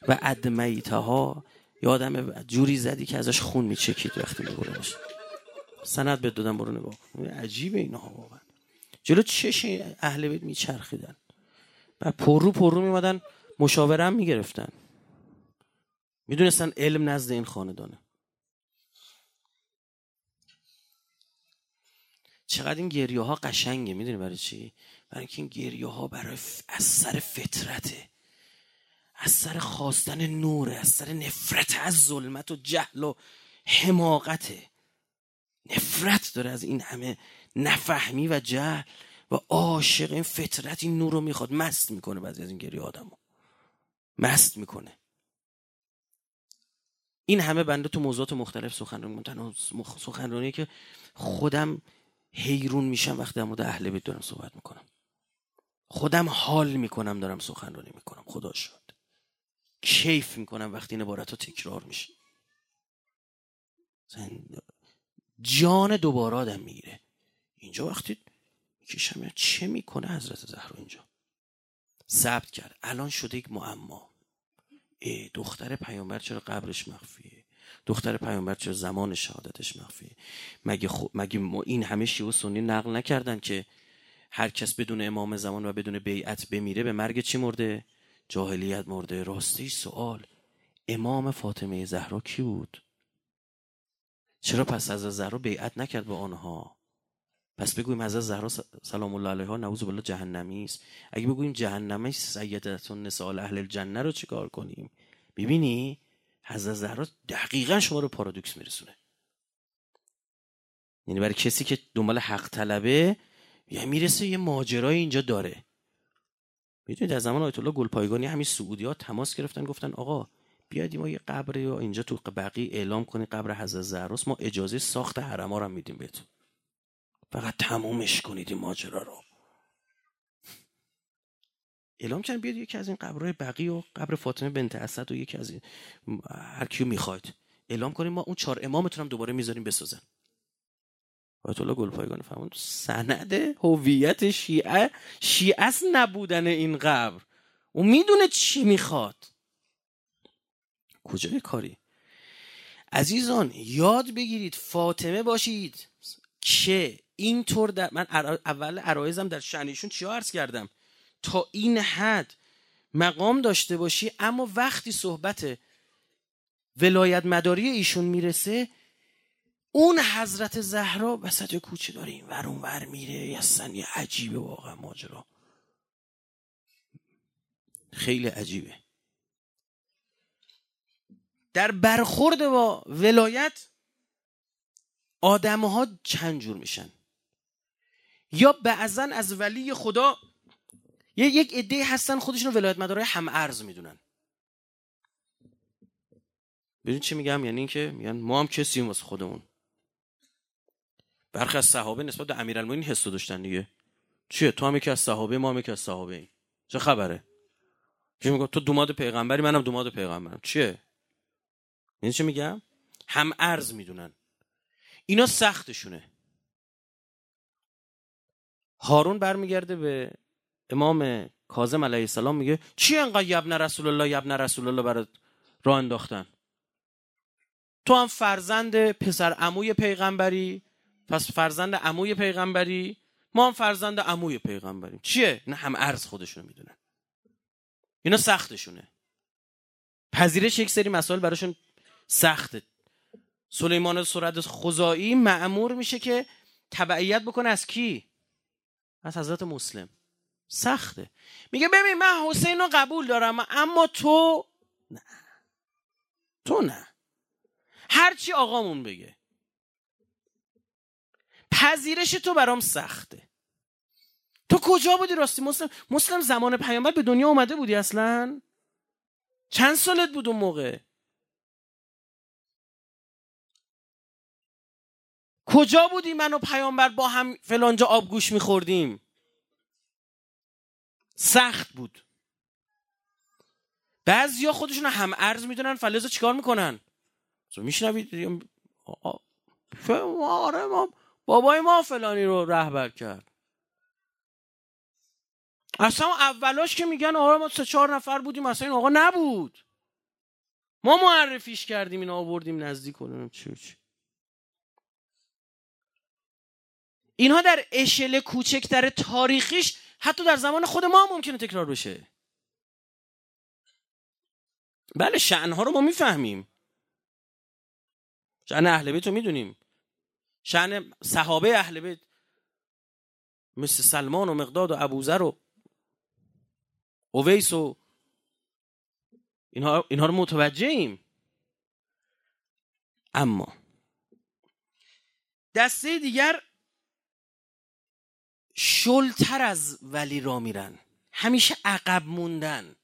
و ادمیته ها یادم جوری زدی که ازش خون میچکید وقتی میبردمش سند به دادم برو نگاه عجیبه اینها واقعا. جلو چشم اهل بیت میچرخیدن. و پررو پررو میمدن مشاورم می‌گرفتن. می‌دونستن علم نزد این خاندانه. چقدر این گریه ها قشنگه می‌دونی برای چی؟ برای اینکه این گریه ها برای از سر فطرته. از سر خواستن نوره از سر نفرت از ظلمت و جهل و حماقته. نفرت داره از این همه نفهمی و جهل و عاشق این فطرت این نور رو می‌خواد. مست می‌کنه بعضی از این گریه آدمو. مست می‌کنه. این همه بنده تو موضوعات مختلف سخنرانی تنها سخنرانی که خودم حیرون میشم وقتی در مورد اهل بیت دارم صحبت می‌کنم. خودم حال می‌کنم دارم سخنرانی می‌کنم. خدا شد. کیف می‌کنم وقتی این عبارت ها تکرار میشه. جان دوباره آدم می‌گیره. اینجا وقتی می‌کشم چه می‌کنه حضرت زهرا اینجا؟ ثبت کرد. الان شده یک معما. دختر پیامبر چرا قبرش مخفیه؟ دختر پیامبر چرا زمان شهادتش مخفیه؟ مگه, خو... مگه این همه شیعه و سنی نقل نکردن که هر کس بدون امام زمان و بدون بیعت بمیره به مرگ چی مرده؟ جاهلیت مرده. راستی سوال امام فاطمه زهرا کی بود؟ چرا پس از زهرا بیعت نکرد با آنها؟ پس بگوییم از زهرا سلام الله علیها نعوذ بالله جهنمی است. اگه بگوییم جهنمی سیدتون نسال اهل الجنه رو چیکار کنیم؟ ببینی حضرت زهرا دقیقا شما رو پارادوکس میرسونه. یعنی برای کسی که دنبال حق طلبه یه می‌رسه یه ماجرای اینجا داره. می‌دونید در زمان آیت الله گلپایگانی همین سعودی ها تماس گرفتن گفتن آقا بیاید ما یه قبری اینجا تو بقی اعلام کنی قبر حضرت زهراست ما اجازه ساخت حرما رو میدیم بهتون. فقط تمومش کنید این ماجرا رو. اعلام کردن بیاد یکی از این قبرهای بقی و قبر فاطمه بنت اسد و یکی از این هر کیو می‌خواید. اعلام کنیم ما اون چهار امامتون هم دوباره می‌ذاریم بسازن. آیت الله گلپایگانی فرمود سند هویت شیعه شیعه است نبودن این قبر. او می‌دونه چی می‌خواد. کجای کاری؟ عزیزان یاد بگیرید فاطمه باشید. که اینطور در من اول عرایزم در شنیشون چیا عرض کردم؟ تا این حد مقام داشته باشی اما وقتی صحبت ولایت مداری ایشون می‌رسه اون حضرت زهرا وسط کوچه داره این ور ور میره. اصلا یه عجیبه واقعا ماجرا. خیلی عجیبه. در برخورد با ولایت آدمها چند جور میشن. یا بعضا از ولی خدا یک عده هستن خودشون ولایت مداره هم ارز می‌دونن. ببین چی میگم؟ یعنی اینکه میگن ما هم کسی واسه خودمون. برخی از صحابه نسبت به امیرالمومنین حس داشتن دیگه. چیه؟ تو هم یکی از صحابه ما هم یکی از صحابه این چه خبره؟ چی میگم تو دوماد پیغمبری منم دوماد پیغمبرم. چیه؟ این چی میگم؟ هم ارز می‌دونن. اینا سختشونه. هارون برمیگرده به امام کاظم علیه السلام میگه چی انقدر یبن رسول الله یبن رسول الله برات راه انداختن؟ تو هم فرزند پسر عموی پیغمبری پس فرزند عموی پیغمبری ما هم فرزند عموی پیغمبریم. چیه؟ نه هم ارز خودشونو می‌دونن. اینا سختشونه. پذیرش یک سری مسائل براشون سخته. سلیمان سرد خزایی معمور میشه که تبعیت بکنه از کی؟ از حضرت مسلم. سخته. میگه ببین من حسین رو قبول دارم اما تو نه. تو نه. هرچی آقامون بگه. پذیرش تو برام سخته. تو کجا بودی راستی؟ مسلم مسلم زمان پیامبر به دنیا اومده بودی اصلا؟ چند سالت بود اون موقع؟ کجا بودی من و پیامبر با هم فلانجا آبگوش میخوردیم؟ سخت بود. بعضیا خودشون هم ارز می‌دونن فلزا چیکار می‌کنن؟ میشنوید آره ما بابای ما فلانی رو رهبر کرد. اصلا اولاش که میگن آره ما سه چهار نفر بودیم اصلا این آقا نبود. ما معرفیش کردیم این آوردیم نزدیک کنیم چی چی. اینها در اشل کوچکتر تاریخیش حتی در زمان خود ما ممکنه تکرار بشه. بله شعنها رو ما می‌فهمیم. شعن اهل بیت رو می‌دونیم. شعن صحابه اهل بیت مثل سلمان و مقداد و ابوذر و اویس و اینها, اینها رو متوجه ایم اما دسته دیگر شلتر از ولی را میرن. همیشه عقب موندن.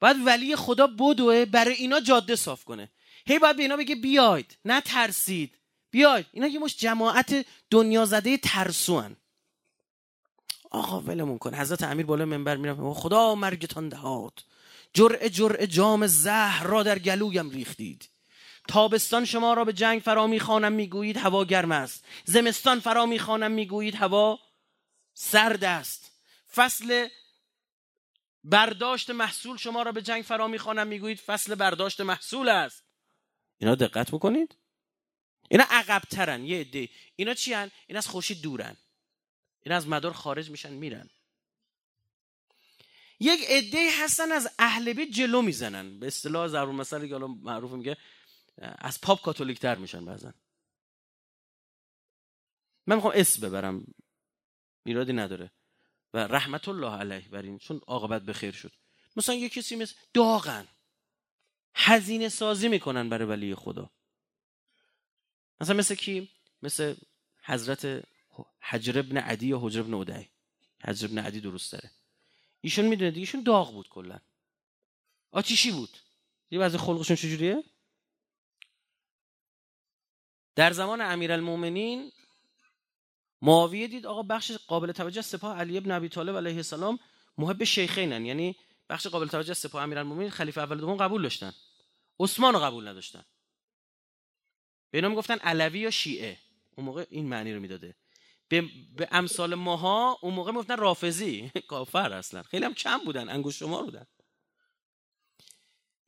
باید ولی خدا بدوه برای اینا جاده صاف کنه. هی باید به اینا بگه بیاید نه ترسید بیاید اینا یه مش جماعت دنیا زده ترسوان. آقا ولمون کن. حضرت امیر بالا منبر میرم خدا مرگتان دهات جرعه جرعه جام زهر را در گلویم ریختید. تابستان شما را به جنگ فرا می‌خوانم می‌گویید هوا گرم است. زمستان فرا می‌خوانم می‌گویید هوا سرد است. فصل برداشت محصول شما را به جنگ فرا می‌خوانم می‌گویید فصل برداشت محصول است. اینا دقت بکنید. اینا عقب ترن یه عده. اینا چی هن؟ این از خورشید دورن. اینا از مدار خارج میشن میرن. یک عده هستن از اهل بیت جلو می‌زنن. به اصطلاح ضرور مثلا که حالا معروف میگه از پاپ کاتولیک تر میشن بعضا. من می‌خوام اسم ببرم. ایرادی نداره. و رحمت الله علیه بر این چون عاقبت به خیر شد. مثلا یه کسی مثل داغن. هزینه سازی می‌کنن برای ولی خدا. مثلا مثل کی؟ مثل حضرت حجر ابن عدی یا حجر ابن عدی. حجر ابن عدی درست داره. ایشون می‌دونه دیگه ایشون داغ بود کلا. آتیشی بود. یه بعضی خلقشون چجوریه؟ در زمان امیرالمومنین معاویه دید آقا بخش قابل توجه سپاه علی ابن ابی طالب علیه السلام محب شیخینن. یعنی بخش قابل توجه سپاه امیرالمومنین خلیفه اول دوم قبول داشتن. عثمان رو قبول نداشتن. به اینا گفتن علوی یا شیعه. اون موقع این معنی رو می‌داده. به, به امثال ماها اون موقع می‌گفتن رافضی. کافر اصلا. خیلی هم کم بودن انگوش شما بودن.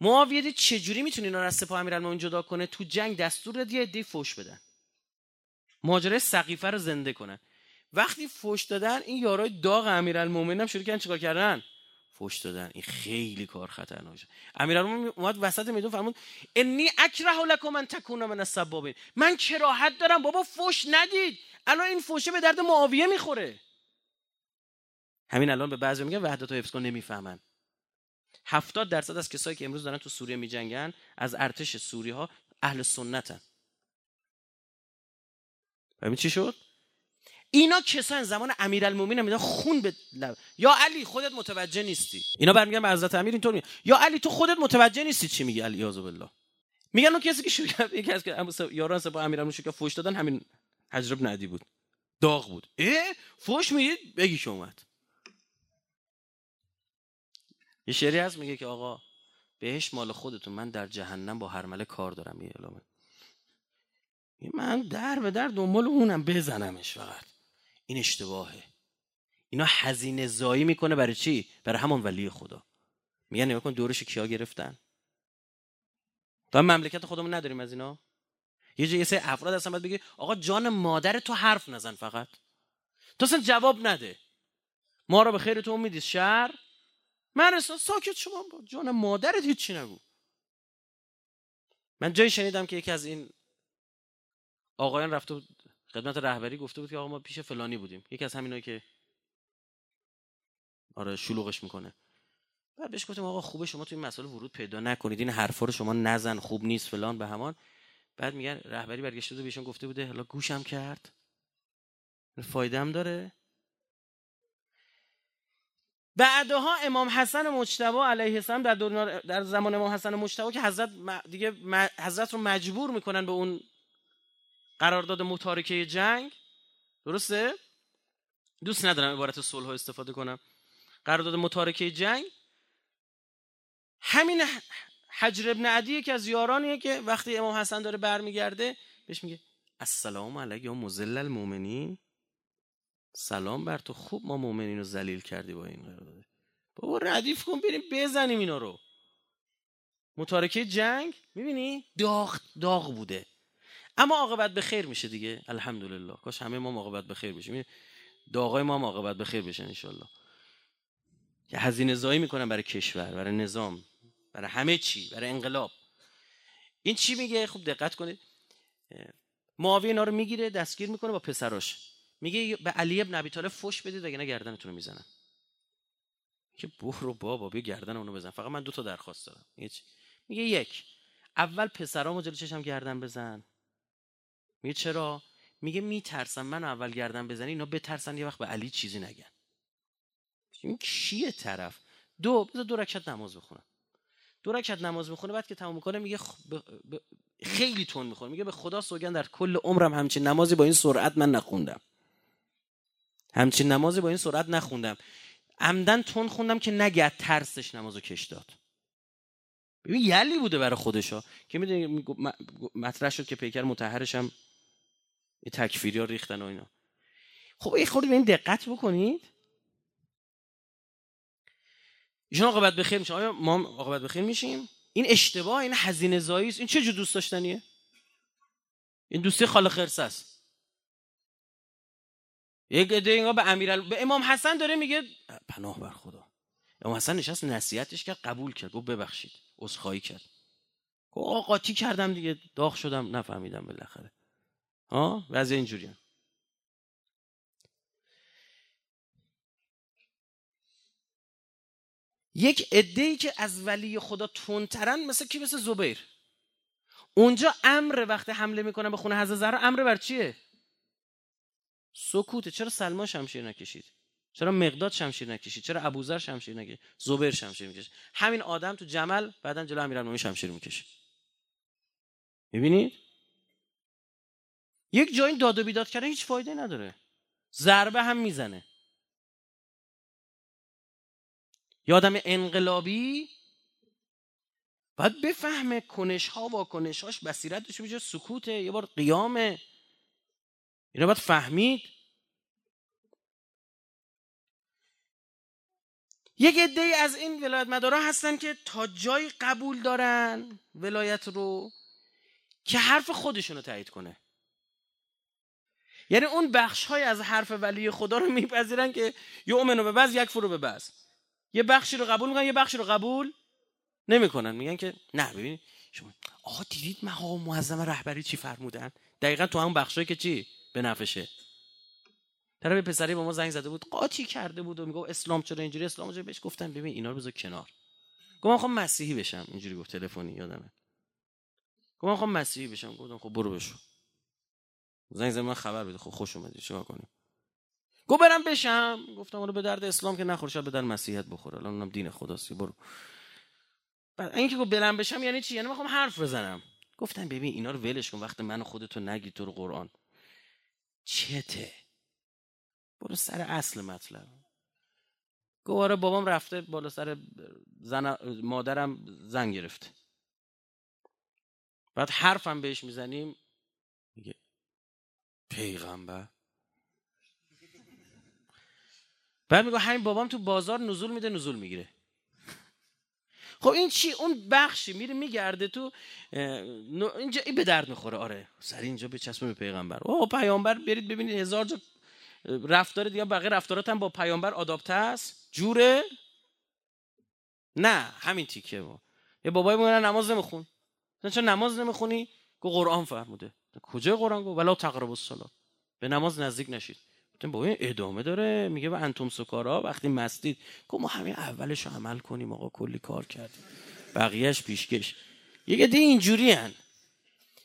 معاویه دید چجوری می‌تونه اینا رو از سپاه امیرالمومنین جدا کنه؟ تو جنگ دستور داد یه عده فوش بدن. ماجرای سقیفه رو زنده کنن. وقتی فوش دادن این یارای داغ امیرالمومنین هم شروع کردن چیکار کردن؟ فوش دادن. این خیلی کار خطرناکه. امیرالمومنین اومد وسط میدون فرمود انی اکره لکم ان تکون من السبابین. من کراهت دارم بابا فوش ندید. الان این فوشه به درد معاویه می‌خوره. همین الان به بعضی میگن وحدت حفظ کن نمی‌فهمن. هفتاد درصد از کسایی که امروز دارن تو سوریه میجنگن از ارتش سوری ها اهل سنتن. ببین چی شد؟ اینا کسان زمان امیرالمومنین میگن خون به لب. یا علی خودت متوجه نیستی. اینا برمیگن به حضرت امیر اینطور میگن. یا علی تو خودت متوجه نیستی چی میگی علی یاذ بالله. میگن اون کسی که شروع کرد یکی از یاران سپاه امیرالمومنین که فوش دادن همین حجر بن عدی بود. داغ بود. اه؟ فوش می‌دید؟ بگی که اومد. یه شعری هست میگه که آقا بهش مال خودتون. من در جهنم با هرمله کار دارم یه من در به در دنبال اونم بزنمش فقط. این اشتباهه. اینا هزینه زایی می‌کنه برای چی؟ برای همون ولی خدا. میگن نگاه کن دورش کیا گرفتن. تا مملکت خودمون نداریم از اینا. یه جایی سه افراد هستن باید بگی آقا جان مادر تو حرف نزن فقط. تو اصلا جواب نده. ما رو به خیر تو امیدی. شهر من اصلا ساکت شما با جان مادرت هیچی نگو. من جایی شنیدم که یکی از این آقایان رفته خدمت رهبری گفته بود که آقا ما پیش فلانی بودیم. یکی از همینایی که آره شلوغش می‌کنه. بعد بهش گفتیم آقا خوبه شما تو این مسئله ورود پیدا نکنید. این حرفا رو شما نزن خوب نیست فلان به همان. بعد میگن رهبری برگشته بود بهشون گفته بوده حالا گوشم کرد. فایده هم داره؟ بعدها امام حسن مجتبی علیه السلام در, در زمان امام حسن مجتبی که حضرت دیگه حضرت رو مجبور می‌کنن به اون قرارداد متارکه جنگ؟ درسته؟ دوست ندارم عبارت صلح استفاده کنم. قرارداد متارکه جنگ؟ همین حجر ابن عدیه که از یارانیه که وقتی امام حسن داره برمیگرده بهش میگه السلام علیک یا مزل المؤمنین. سلام بر تو خوب ما مؤمنین رو ذلیل کردی با این قرارداد. بابا ردیف کن بریم بزنیم اینا رو. متارکه جنگ؟ می‌بینی؟ داغ داغ بوده. اما عاقبت به خیر میشه دیگه. الحمدلله. کاش همه ما عاقبت به خیر بشیم. داغای ما هم عاقبت به خیر بشن ان که هزینه زایی می‌کنن برای کشور برای نظام برای همه چی برای انقلاب. این چی میگه؟ خوب دقت کنید. معاویه اینا رو می‌گیره دستگیر می‌کنه با پسراش. میگه به علی ابن ابی طالب فوش بدید وگرنه گردنتون رو می‌زنن. که برو بابا بیا گردن اونو بزن. فقط من دو تا درخواست دارم. میگه یک اول پسرامو جلو چشم گردن بزن. میگه چرا؟ میگه میترسم من اول گردن بزنی اینا بترسن یه وقت به علی چیزی نگن. این کیه طرف؟ دو بذار دو رکعت نماز بخونم. دو رکعت نماز می‌خونه بعد که تموم می‌کنه میگه خیلی تون می‌خونه میگه به خدا سوگن در کل عمرم همچین نمازی با این سرعت من نخوندم. همچین نمازی با این سرعت نخوندم. عمدن تون خوندم که نگه ترسش نمازو کش داد. ببین یلی بوده برای خودشا. که می‌دونی مطرح شد که پیکر متحرش هم تکفیری ها ریختن و اینا. خب یه خوردی به این دقت بکنید. ایشون عاقبت بخیر میشه. آیا ما عاقبت بخیر میشیم؟ این اشتباه این هزینه زایی است. این چه جو دوست داشتنیه؟ این دوستی خال خرس است. یک عده به امیرال به امام حسن داره میگه پناه بر خدا. امام حسن نشست نصیحتش کرد قبول کرد. گفت ببخشید عذرخواهی کرد. گفت قاطی کردم دیگه داغ شدم نفهمیدم بالاخره. ها؟ وضع اینجوریه یک عده ای که از ولی خدا تندترن مثل کی؟ مثل زبیر. اونجا امر وقتی حمله می‌کنن به خونه حضرت زهرا امر بر چیه؟ سکوته. چرا سلمان شمشیر نکشید؟ چرا مقداد شمشیر نکشید؟ چرا ابوذر شمشیر نکشید؟ زبیر شمشیر می‌کشید همین آدم تو جمل بعدا جلو امیرالمومنین شمشیر می‌کشه. می‌بینید؟ یک جایی داد و بیداد کردن هیچ فایده نداره. ضربه هم می‌زنه. یادم انقلابی باید بفهمه کنش ها و کنش هاش بصیرت داشته بجا سکوته یه بار قیامه. اینا باید فهمید. یک عده از این ولایت مدارا هستن که تا جایی قبول دارن ولایت رو که حرف خودشون رو تایید کنه. یعنی اون بخش های از حرف ولی خدا رو میپذیرن که یؤمنو به بعض یک فرو به بعض یه بخشی رو قبول می‌کنن یه بخشی رو قبول نمی‌کنن. میگن که نه ببین شما آقا دیدید مقام معظم رهبری چی فرمودن؟ دقیقا تو همون بخشایی که چی؟ به نفشه. طرف پسری با ما زنگ زده بود قاطی کرده بود و میگه اسلام چرا اینجوری؟ اسلام چرا بهش گفتم ببین اینا رو بذار کنار. گفتم خب مسیحی بشم. اینجوری گفت تلفنی یادمه. گفتم خب مسیحی بشم. گفتم خب برو بشو. زنگ زد من خبر بده. خب خوش اومدی. چیکار کنیم؟ گفت برم بشم. گفتم اونو به درد اسلام که نخوره شاید به درد مسیحیت بخوره. الان اونم دین خداست. برو. بعد اینکه گفت برم بشم یعنی چی؟ یعنی می‌خوام حرف بزنم. گفتم ببین اینا رو ولش کن. وقتی من خودتو نگی تو قرآن. چته؟ برو سر اصل مطلب. گواره بابام رفته بالا سر زن مادرم زن گرفته. بعد حرفم بهش می‌زنیم. پیغمبر. بعد میگه همین بابام تو بازار نزول میده نزول می‌گیره. خب این چی؟ اون بخشی میره میگرده تو اینجا این به درد می‌خوره. آره سر اینجا به چسب به پیغمبر. او پیامبر برید ببینید هزار جا رفتار دیگه بقیه رفتارات هم با پیامبر آداپته است. جوره؟ نه همین تیکه با یه بابای میگن نماز نمیخون. چون نماز نمی‌خونی؟ گو قرآن فرموده. کجا قرآن گو ولا تقربوا الصلاه به نماز نزدیک نشید. گفتم بابا ادامه داره. میگه به انتم سکارا وقتی مستید. گو ما همین اولش عمل کنیم آقا کلی کار کردیم. بقیهش پیشکش. یه دی اینجوری هن.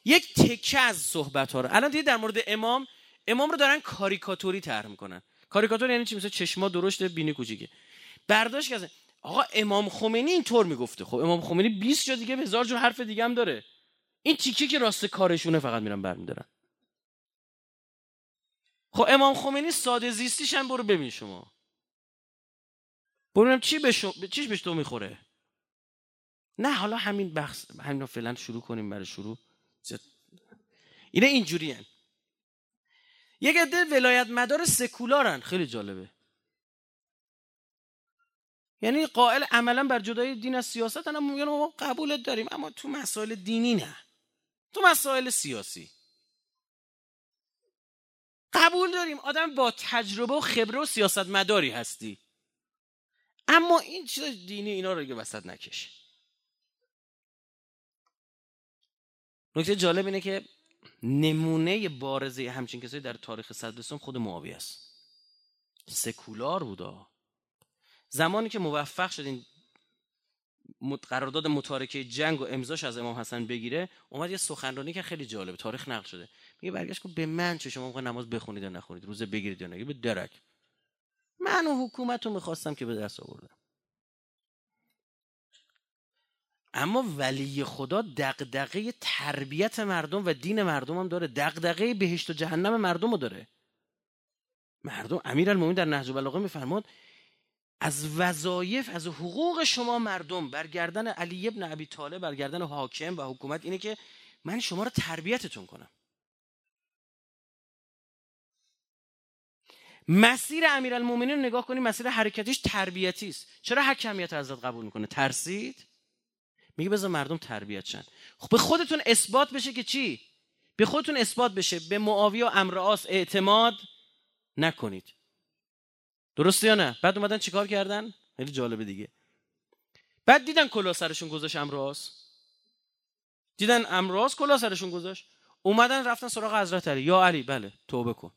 یک تکه از صحبت ها رو. الان دیگه در مورد امام امام رو دارن کاریکاتوری طرح می‌کنن. کاریکاتور یعنی چی؟ مثلا چشما درشت بینی کوچیکه. برداشت کردن آقا امام خمینی اینطور می‌گفته. خب امام خمینی 20 جا دیگه هزار جور حرف دیگه هم داره. این تیکه که راست کارشونه فقط میرن برمیدارن. خب امام خمینی ساده زیستیش هم برو ببین شما. برو چی به چیش بهش تو می‌خوره؟ نه حالا همین بحث همین فعلا شروع کنیم برای شروع. اینه اینجوری هن. یک عده ولایت مدار سکولارن. خیلی جالبه. یعنی قائل عملا بر جدای دین از سیاست اما میگن ما قبولت داریم اما تو مسائل دینی نه. تو مسائل سیاسی. قبول داریم آدم با تجربه و خبره و سیاست مداری هستی. اما این چیز دینی اینا رو دیگه وسط نکش. نکته جالب اینه که نمونه بارزه همچین کسایی در تاریخ صدر خود معاویه است. سکولار بودا. زمانی که موفق شدین قرارداد متارکه جنگ و امضاش از امام حسن بگیره اومد یه سخنرانی که خیلی جالبه تاریخ نقل شده. میگه برگشت که به من چه شما نماز بخونید یا نخونید روزه بگیرید یا نگیرید به درک. من و حکومت رو می‌خواستم که به دست آوردم. اما ولی خدا دقدقه تربیت مردم و دین مردم هم داره. دقدقه بهشت و جهنم مردم رو داره. مردم امیر المومین در نهج البلاغه میفرماد از وظایف از حقوق شما مردم. برگردن علی ابن ابی طالب برگردن حاکم و حکومت اینه که من شما رو تربیتتون کنم. مسیر امیرالمومنین رو نگاه کنید مسیر حرکتیش تربیتی است. چرا حکمیت حضرت قبول می‌کنه؟ ترسید؟ میگه بذار مردم تربیت شن. خب به خودتون اثبات بشه که چی؟ به خودتون اثبات بشه. به معاویه و امرآس اعتماد نکنید. درسته یا نه؟ بعد اومدن چیکار کردن؟ خیلی جالبه دیگه. بعد دیدن کلا سرشون گذاشت امراض. دیدن امراض کلا سرشون گذاشت. اومدن رفتن سراغ حضرت علی. یا علی بله توبه کن.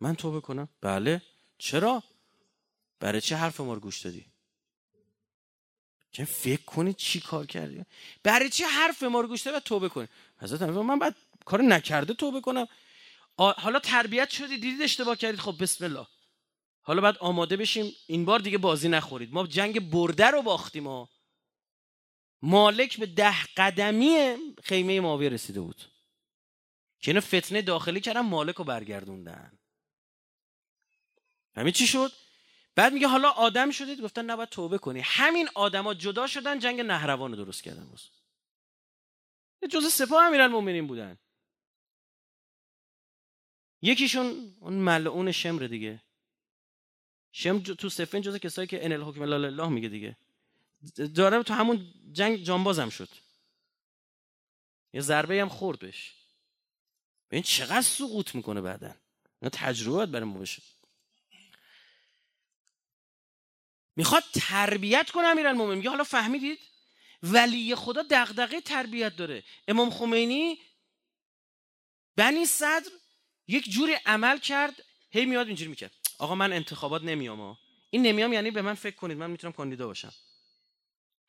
من توبه کنم؟ بله. چرا؟ برای چه حرف ما رو گوش دادی؟ چه فکر کنی چی کار کردی؟ برای چه حرف ما رو گوش دادی؟ توبه کنی. حضرت علی من بعد کار نکرده توبه کنم. حالا تربیت شدی دیدید اشتباه کردید؟ خب بسم الله. حالا بعد آماده بشیم این بار دیگه بازی نخورید. ما جنگ برده رو باختیم و مالک به ده قدمی خیمه ماویه رسیده بود. که اینو فتنه داخلی کردن مالک رو برگردوندن. همین چی شد؟ بعد میگه حالا آدم شدید؟ گفتن نباید توبه کنی. همین آدما جدا شدن جنگ نهروان رو درست کردن باز. جز سپاه امیرالمومنین بودن. یکیشون اون ملعون شمر دیگه. شم تو سفین جزء کسایی که ان الحکم الله میگه دیگه. داره تو همون جنگ جانبازم شد. یه ضربه هم خورد بهش. این چقدر سقوط می‌کنه بعدن اینا تجربه باید برای ما بشه می‌خواد تربیت کنه امیرالمومنین. میگه حالا فهمیدید؟ ولی خدا دغدغه تربیت داره. امام خمینی بنی صدر یک جوری عمل کرد هی میاد اینجوری می‌کرد. آقا من انتخابات نمیام این نمیام یعنی به من فکر کنید من می‌تونم کاندیدا باشم.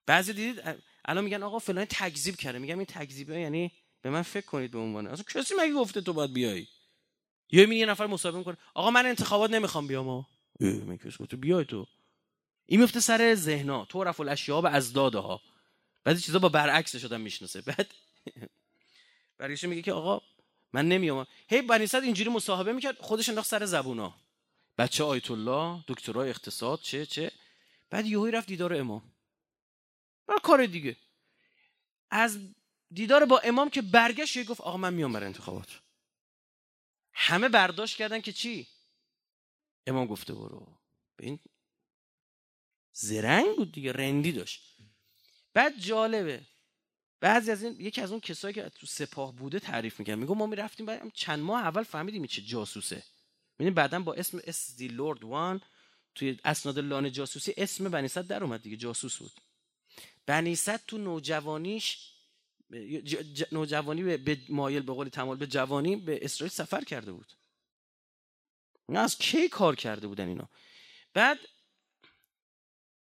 بعضی دیدید الان میگن آقا فلان تکذیب کرده. میگم این تکذیبه یعنی به من فکر کنید به عنوان. اصلا کسی مگه گفته تو باید بیای؟ می یه نفر مصاحبه می‌کنه. آقا من انتخابات نمی‌خوام بیام ها من کسی تو بیای تو. این میفته سر ذهنا تو رفع الاشیاء از داده ها. بعضی چیزا با برعکس شدن می‌شناسه. بعد برگشت میگه که آقا من نمیام هی بنی اینجوری مصاحبه می‌کرد خودش انداخت سر زبونا بچه آیت الله دکترای اقتصاد چه چه. بعد یهوی رفت دیدار امام. کار دیگه. از دیدار با امام که برگشت یه گفت آقا من میام برای انتخابات. همه برداشت کردن که چی؟ امام گفته برو. به این زرنگ بود دیگه رندی داشت. بعد جالبه. بعضی از این یکی از اون کسایی که تو سپاه بوده تعریف می‌کنه میگه ما می‌رفتیم بعد چند ماه اول فهمیدیم چه جاسوسه. ببین بعدا با اسم اس دی لورد وان توی اسناد لانه جاسوسی اسم بنی در اومد دیگه جاسوس بود. بنی تو نوجوانیش نوجوانی به مایل به قول تمال به جوانی به اسرائیل سفر کرده بود. نه از کی کار کرده بودن اینا؟ بعد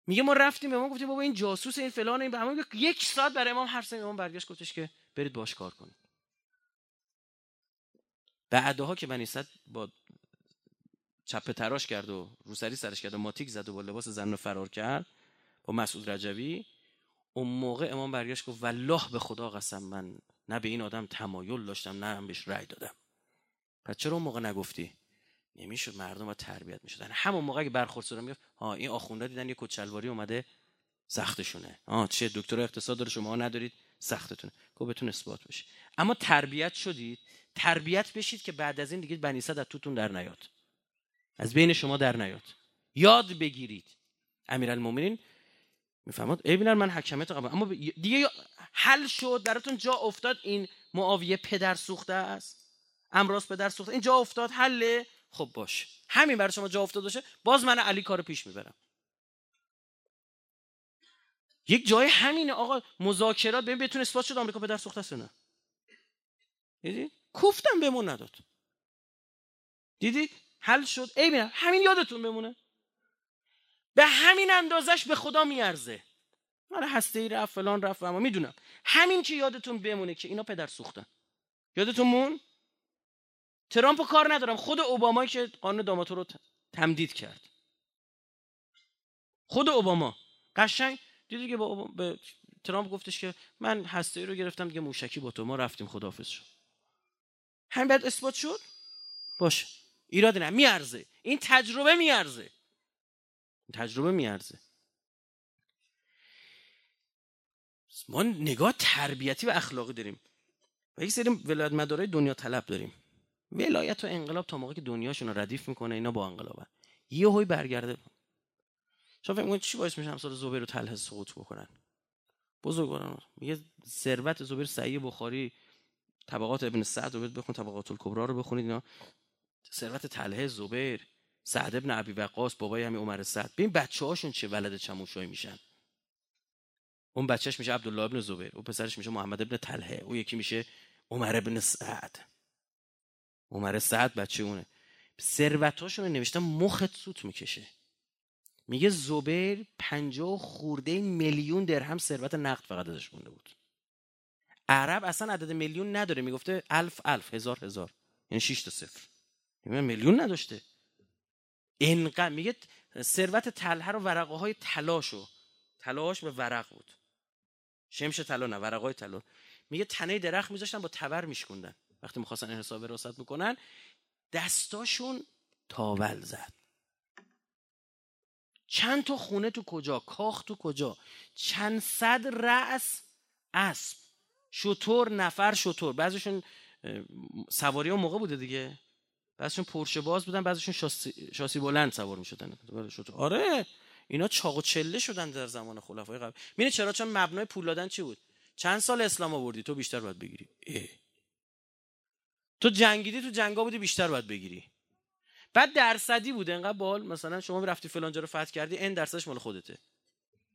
میگه ما رفتیم به ما گفتیم بابا این جاسوس این فلان این به یک ساعت برای امام حرف زدیم امام برگشت گفتش که برید باش کار کنید. بعدها که بنی با چپه تراش کرد و روسری سرش کرد و ماتیک زد و با لباس زن فرار کرد با مسعود رجوی اون موقع امام برگشت گفت والله به خدا قسم من نه به این آدم تمایل داشتم نه هم بهش رأی دادم. پس چرا اون موقع نگفتی؟ نمی‌شد مردم با تربیت می‌شدن. همون موقع که برخورد شدن می‌گفت ها این آخونده دیدن یه کچلواری اومده سختشونه. آ چه دکتر اقتصاد داره شما ندارید سختتونه. گفت بتون اثبات بشه. اما تربیت شدید. تربیت بشید که بعد از این دیگه بنی از توتون در نیاد. از بین شما در نیاد. یاد بگیرید. امیرالمومنین می‌فهمید ای من حکمیت قبول اما دیگه حل شد براتون جا افتاد. این معاویه پدر سوخته است. امراض پدر سوخته. این جا افتاد حله؟ خب باش. همین برای شما جا افتاد باشه. باز من علی کار پیش می‌برم. یک جای همینه آقا. مذاکرات ببین بتون اثبات شد آمریکا پدر سوخته است نه. دیدی؟ کوفتم بهمون نداد. دیدی؟ حل شد. ای همین یادتون بمونه. به همین اندازش به خدا میارزه. آره هسته ای رفت فلان رفت. اما می‌دونم. همین که یادتون بمونه که اینا پدر سوختن. یادتون مون؟ ترامپ کار ندارم. خود اوباما که قانون داماتو رو تمدید کرد. خود اوباما. قشنگ. دیدی که با به ترامپ گفتش که من هسته ای رو گرفتم دیگه موشکی با تو. ما رفتیم خداحافظ شد همین بعد اثبات شد؟ باشه. ایراد نه میارزه. این تجربه میارزه. تجربه میارزه. ما نگاه تربیتی و اخلاقی داریم. و یک سری ولایت مدارای دنیا طلب داریم. ولایت و انقلاب تا موقعی که دنیاشون ردیف می‌کنه اینا با انقلابن. یه هوی برگرده. شما فکر چی باعث میشه همسال زبیر رو تله سقوط بکنن؟ بزرگواران میگه ثروت زبیر سعی بخاری طبقات ابن سعد رو بخون طبقات الکبرا رو بخونید اینا. ثروت تله زبیر سعد ابن عبی وقاص بابای همین عمر سعد. ببین بچه هاشون چه ولد چموشایی میشن. اون بچهش میشه عبدالله ابن زبیر اون پسرش میشه محمد ابن طلحه اون یکی میشه عمر ابن سعد. عمر سعد بچه اونه. ثروتاشون رو نوشتن مخت سوت می‌کشه. میگه زبیر پنجاه خورده میلیون درهم ثروت نقد فقط ازش مونده بود. عرب اصلا عدد میلیون نداره می‌گفته الف الف هزار هزار. یعنی 6 تا صفر. میلیون نداشته. انقدر میگه ثروت تله رو ورقه های تلاشو تلاش به ورق بود. شمش طلا نه ورقه های طلا میگه تنه درخت میذاشتن با تبر میشکوندن. وقتی می‌خواستن حساب وراثت می‌کنن دستاشون تاول زد. چند تا خونه تو کجا؟ کاخ تو کجا؟ چند صد رأس اسب. شطور نفر شطور. بعضیشون سواری اون موقع بوده دیگه. بعضیشون پرشه باز بودن بعضیشون شاسی, شاسی بلند سوار می‌شدن. آره. اینا چاق و چله شدن در زمان خلفای قبل. میره چرا؟ چون مبنای پول دادن چی بود؟ چند سال اسلام آوردی؟ تو بیشتر باید بگیری. اه. تو جنگیدی تو جنگا بودی بیشتر باید بگیری. بعد درصدی بود. انقدر بال مثلا شما رفتی فلان جا رو فتح کردی این درصدش مال خودته.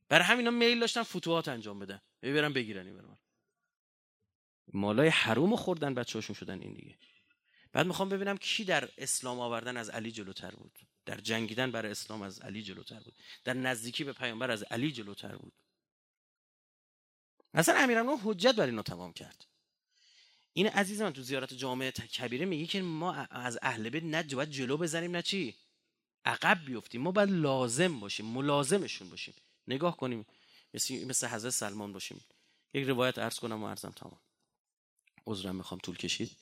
برای همینا میل داشتن فتوحات انجام بدن. برن بگیرن این مالای حروم خوردن بچه‌هاشون شدن این دیگه. بعد می‌خوام ببینم کی در اسلام آوردن از علی جلوتر بود. در جنگیدن برای اسلام از علی جلوتر بود. در نزدیکی به پیامبر از علی جلوتر بود. اصلا امیرالمومنین حجت بر اینا تمام کرد. این عزیز من تو زیارت جامعه کبیره میگه که ما از اهل بیت نه باید جلو بزنیم نه چی؟ عقب بیفتیم. ما باید لازم باشیم ملازمشون باشیم. نگاه کنیم مثل مثل حضرت سلمان باشیم. یک روایت عرض کنم و عرضم تمام. عذرم می‌خوام طول کشید.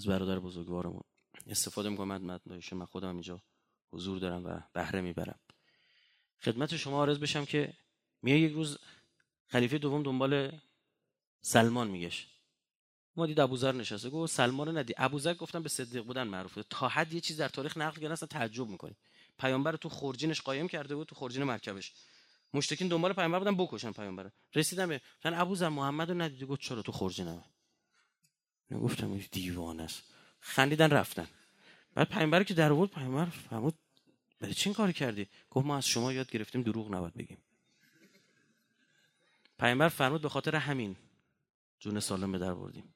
از برادر بزرگوارمون. استفاده می‌کنم مدنایش من خودم اینجا حضور دارم و بهره می‌برم. خدمت شما عرض بشم که میاد یک روز خلیفه دوم دنبال سلمان میگش ما دید ابوذر نشسته. گفت سلمان ندی. ابوذر گفتن به صدیق بودن معروفه. تا حد یه چیز در تاریخ نقل کردن اصلا تعجب می‌کنی. پیامبر تو خورجینش قایم کرده بود تو خورجین مرکبش. مشتکین دنبال پیامبر بودن بکشن پیامبر. رسیدم به ابو ابوذر محمد رو ندیدی گفت چرا تو خورجینم گفتم دیوانه است. خندیدن رفتن. بعد پیامبر که در آورد پیامبر فرمود برای چی این کاری کردی؟ گفت ما از شما یاد گرفتیم دروغ نباید بگیم. پیامبر فرمود به خاطر همین جون سالم به در بردیم.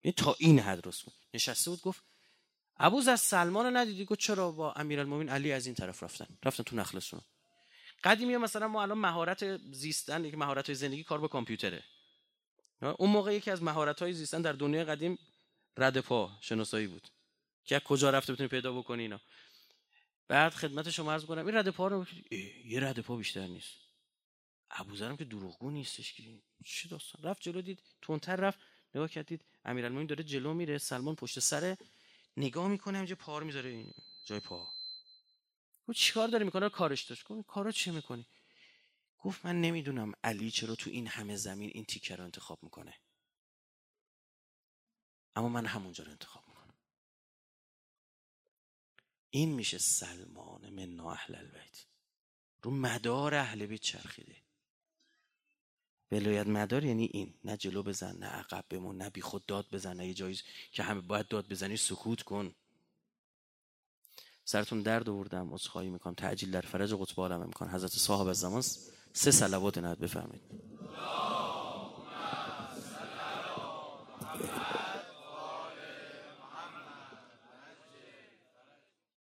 این تا این حد رسول نشسته بود گفت ابوز از سلمان ندیدی؟ گفت چرا با امیرالمومنین علی از این طرف رفتن؟ رفتن تو نخلشون قدیمی مثلا ما الان مهارت زیستن یک مهارت زندگی کار با کامپیوتره. اون موقع یکی از مهارت های زیستن در دنیای قدیم رد پا شناسایی بود. که کجا رفته بتونی پیدا بکنی اینا. بعد خدمت شما عرض کنم این رد پا رو یه رد پا بیشتر نیست. ابوذرم که دروغگو نیستش که. چه داستان؟ رفت جلو دید تونتر رفت. نگاه کردید امیرالمومنین داره جلو میره سلمان پشت سر نگاه می‌کنه اینجا پا رو می‌ذاره. این جای پا. گفت چیکار داره می‌کنه کارش داشت. گفت کارا چه می‌کنی؟ گفت من نمی‌دونم علی چرا تو این همه زمین این تیکر رو انتخاب می‌کنه. اما من همونجا رو انتخاب می‌کنم. این میشه سلمان من اهل البیت. رو مدار اهل بیت چرخیده. ولایت مدار یعنی این. نه جلو بزن نه عقب بمون نه بی خود داد بزن نه یه جایی که همه باید داد بزنی سکوت کن. سرتون درد آوردم عذرخواهی می‌کنم. تعجیل در فرج قطب عالم می‌کنم حضرت صاحب از زمان سه صلوات نهت بفهمید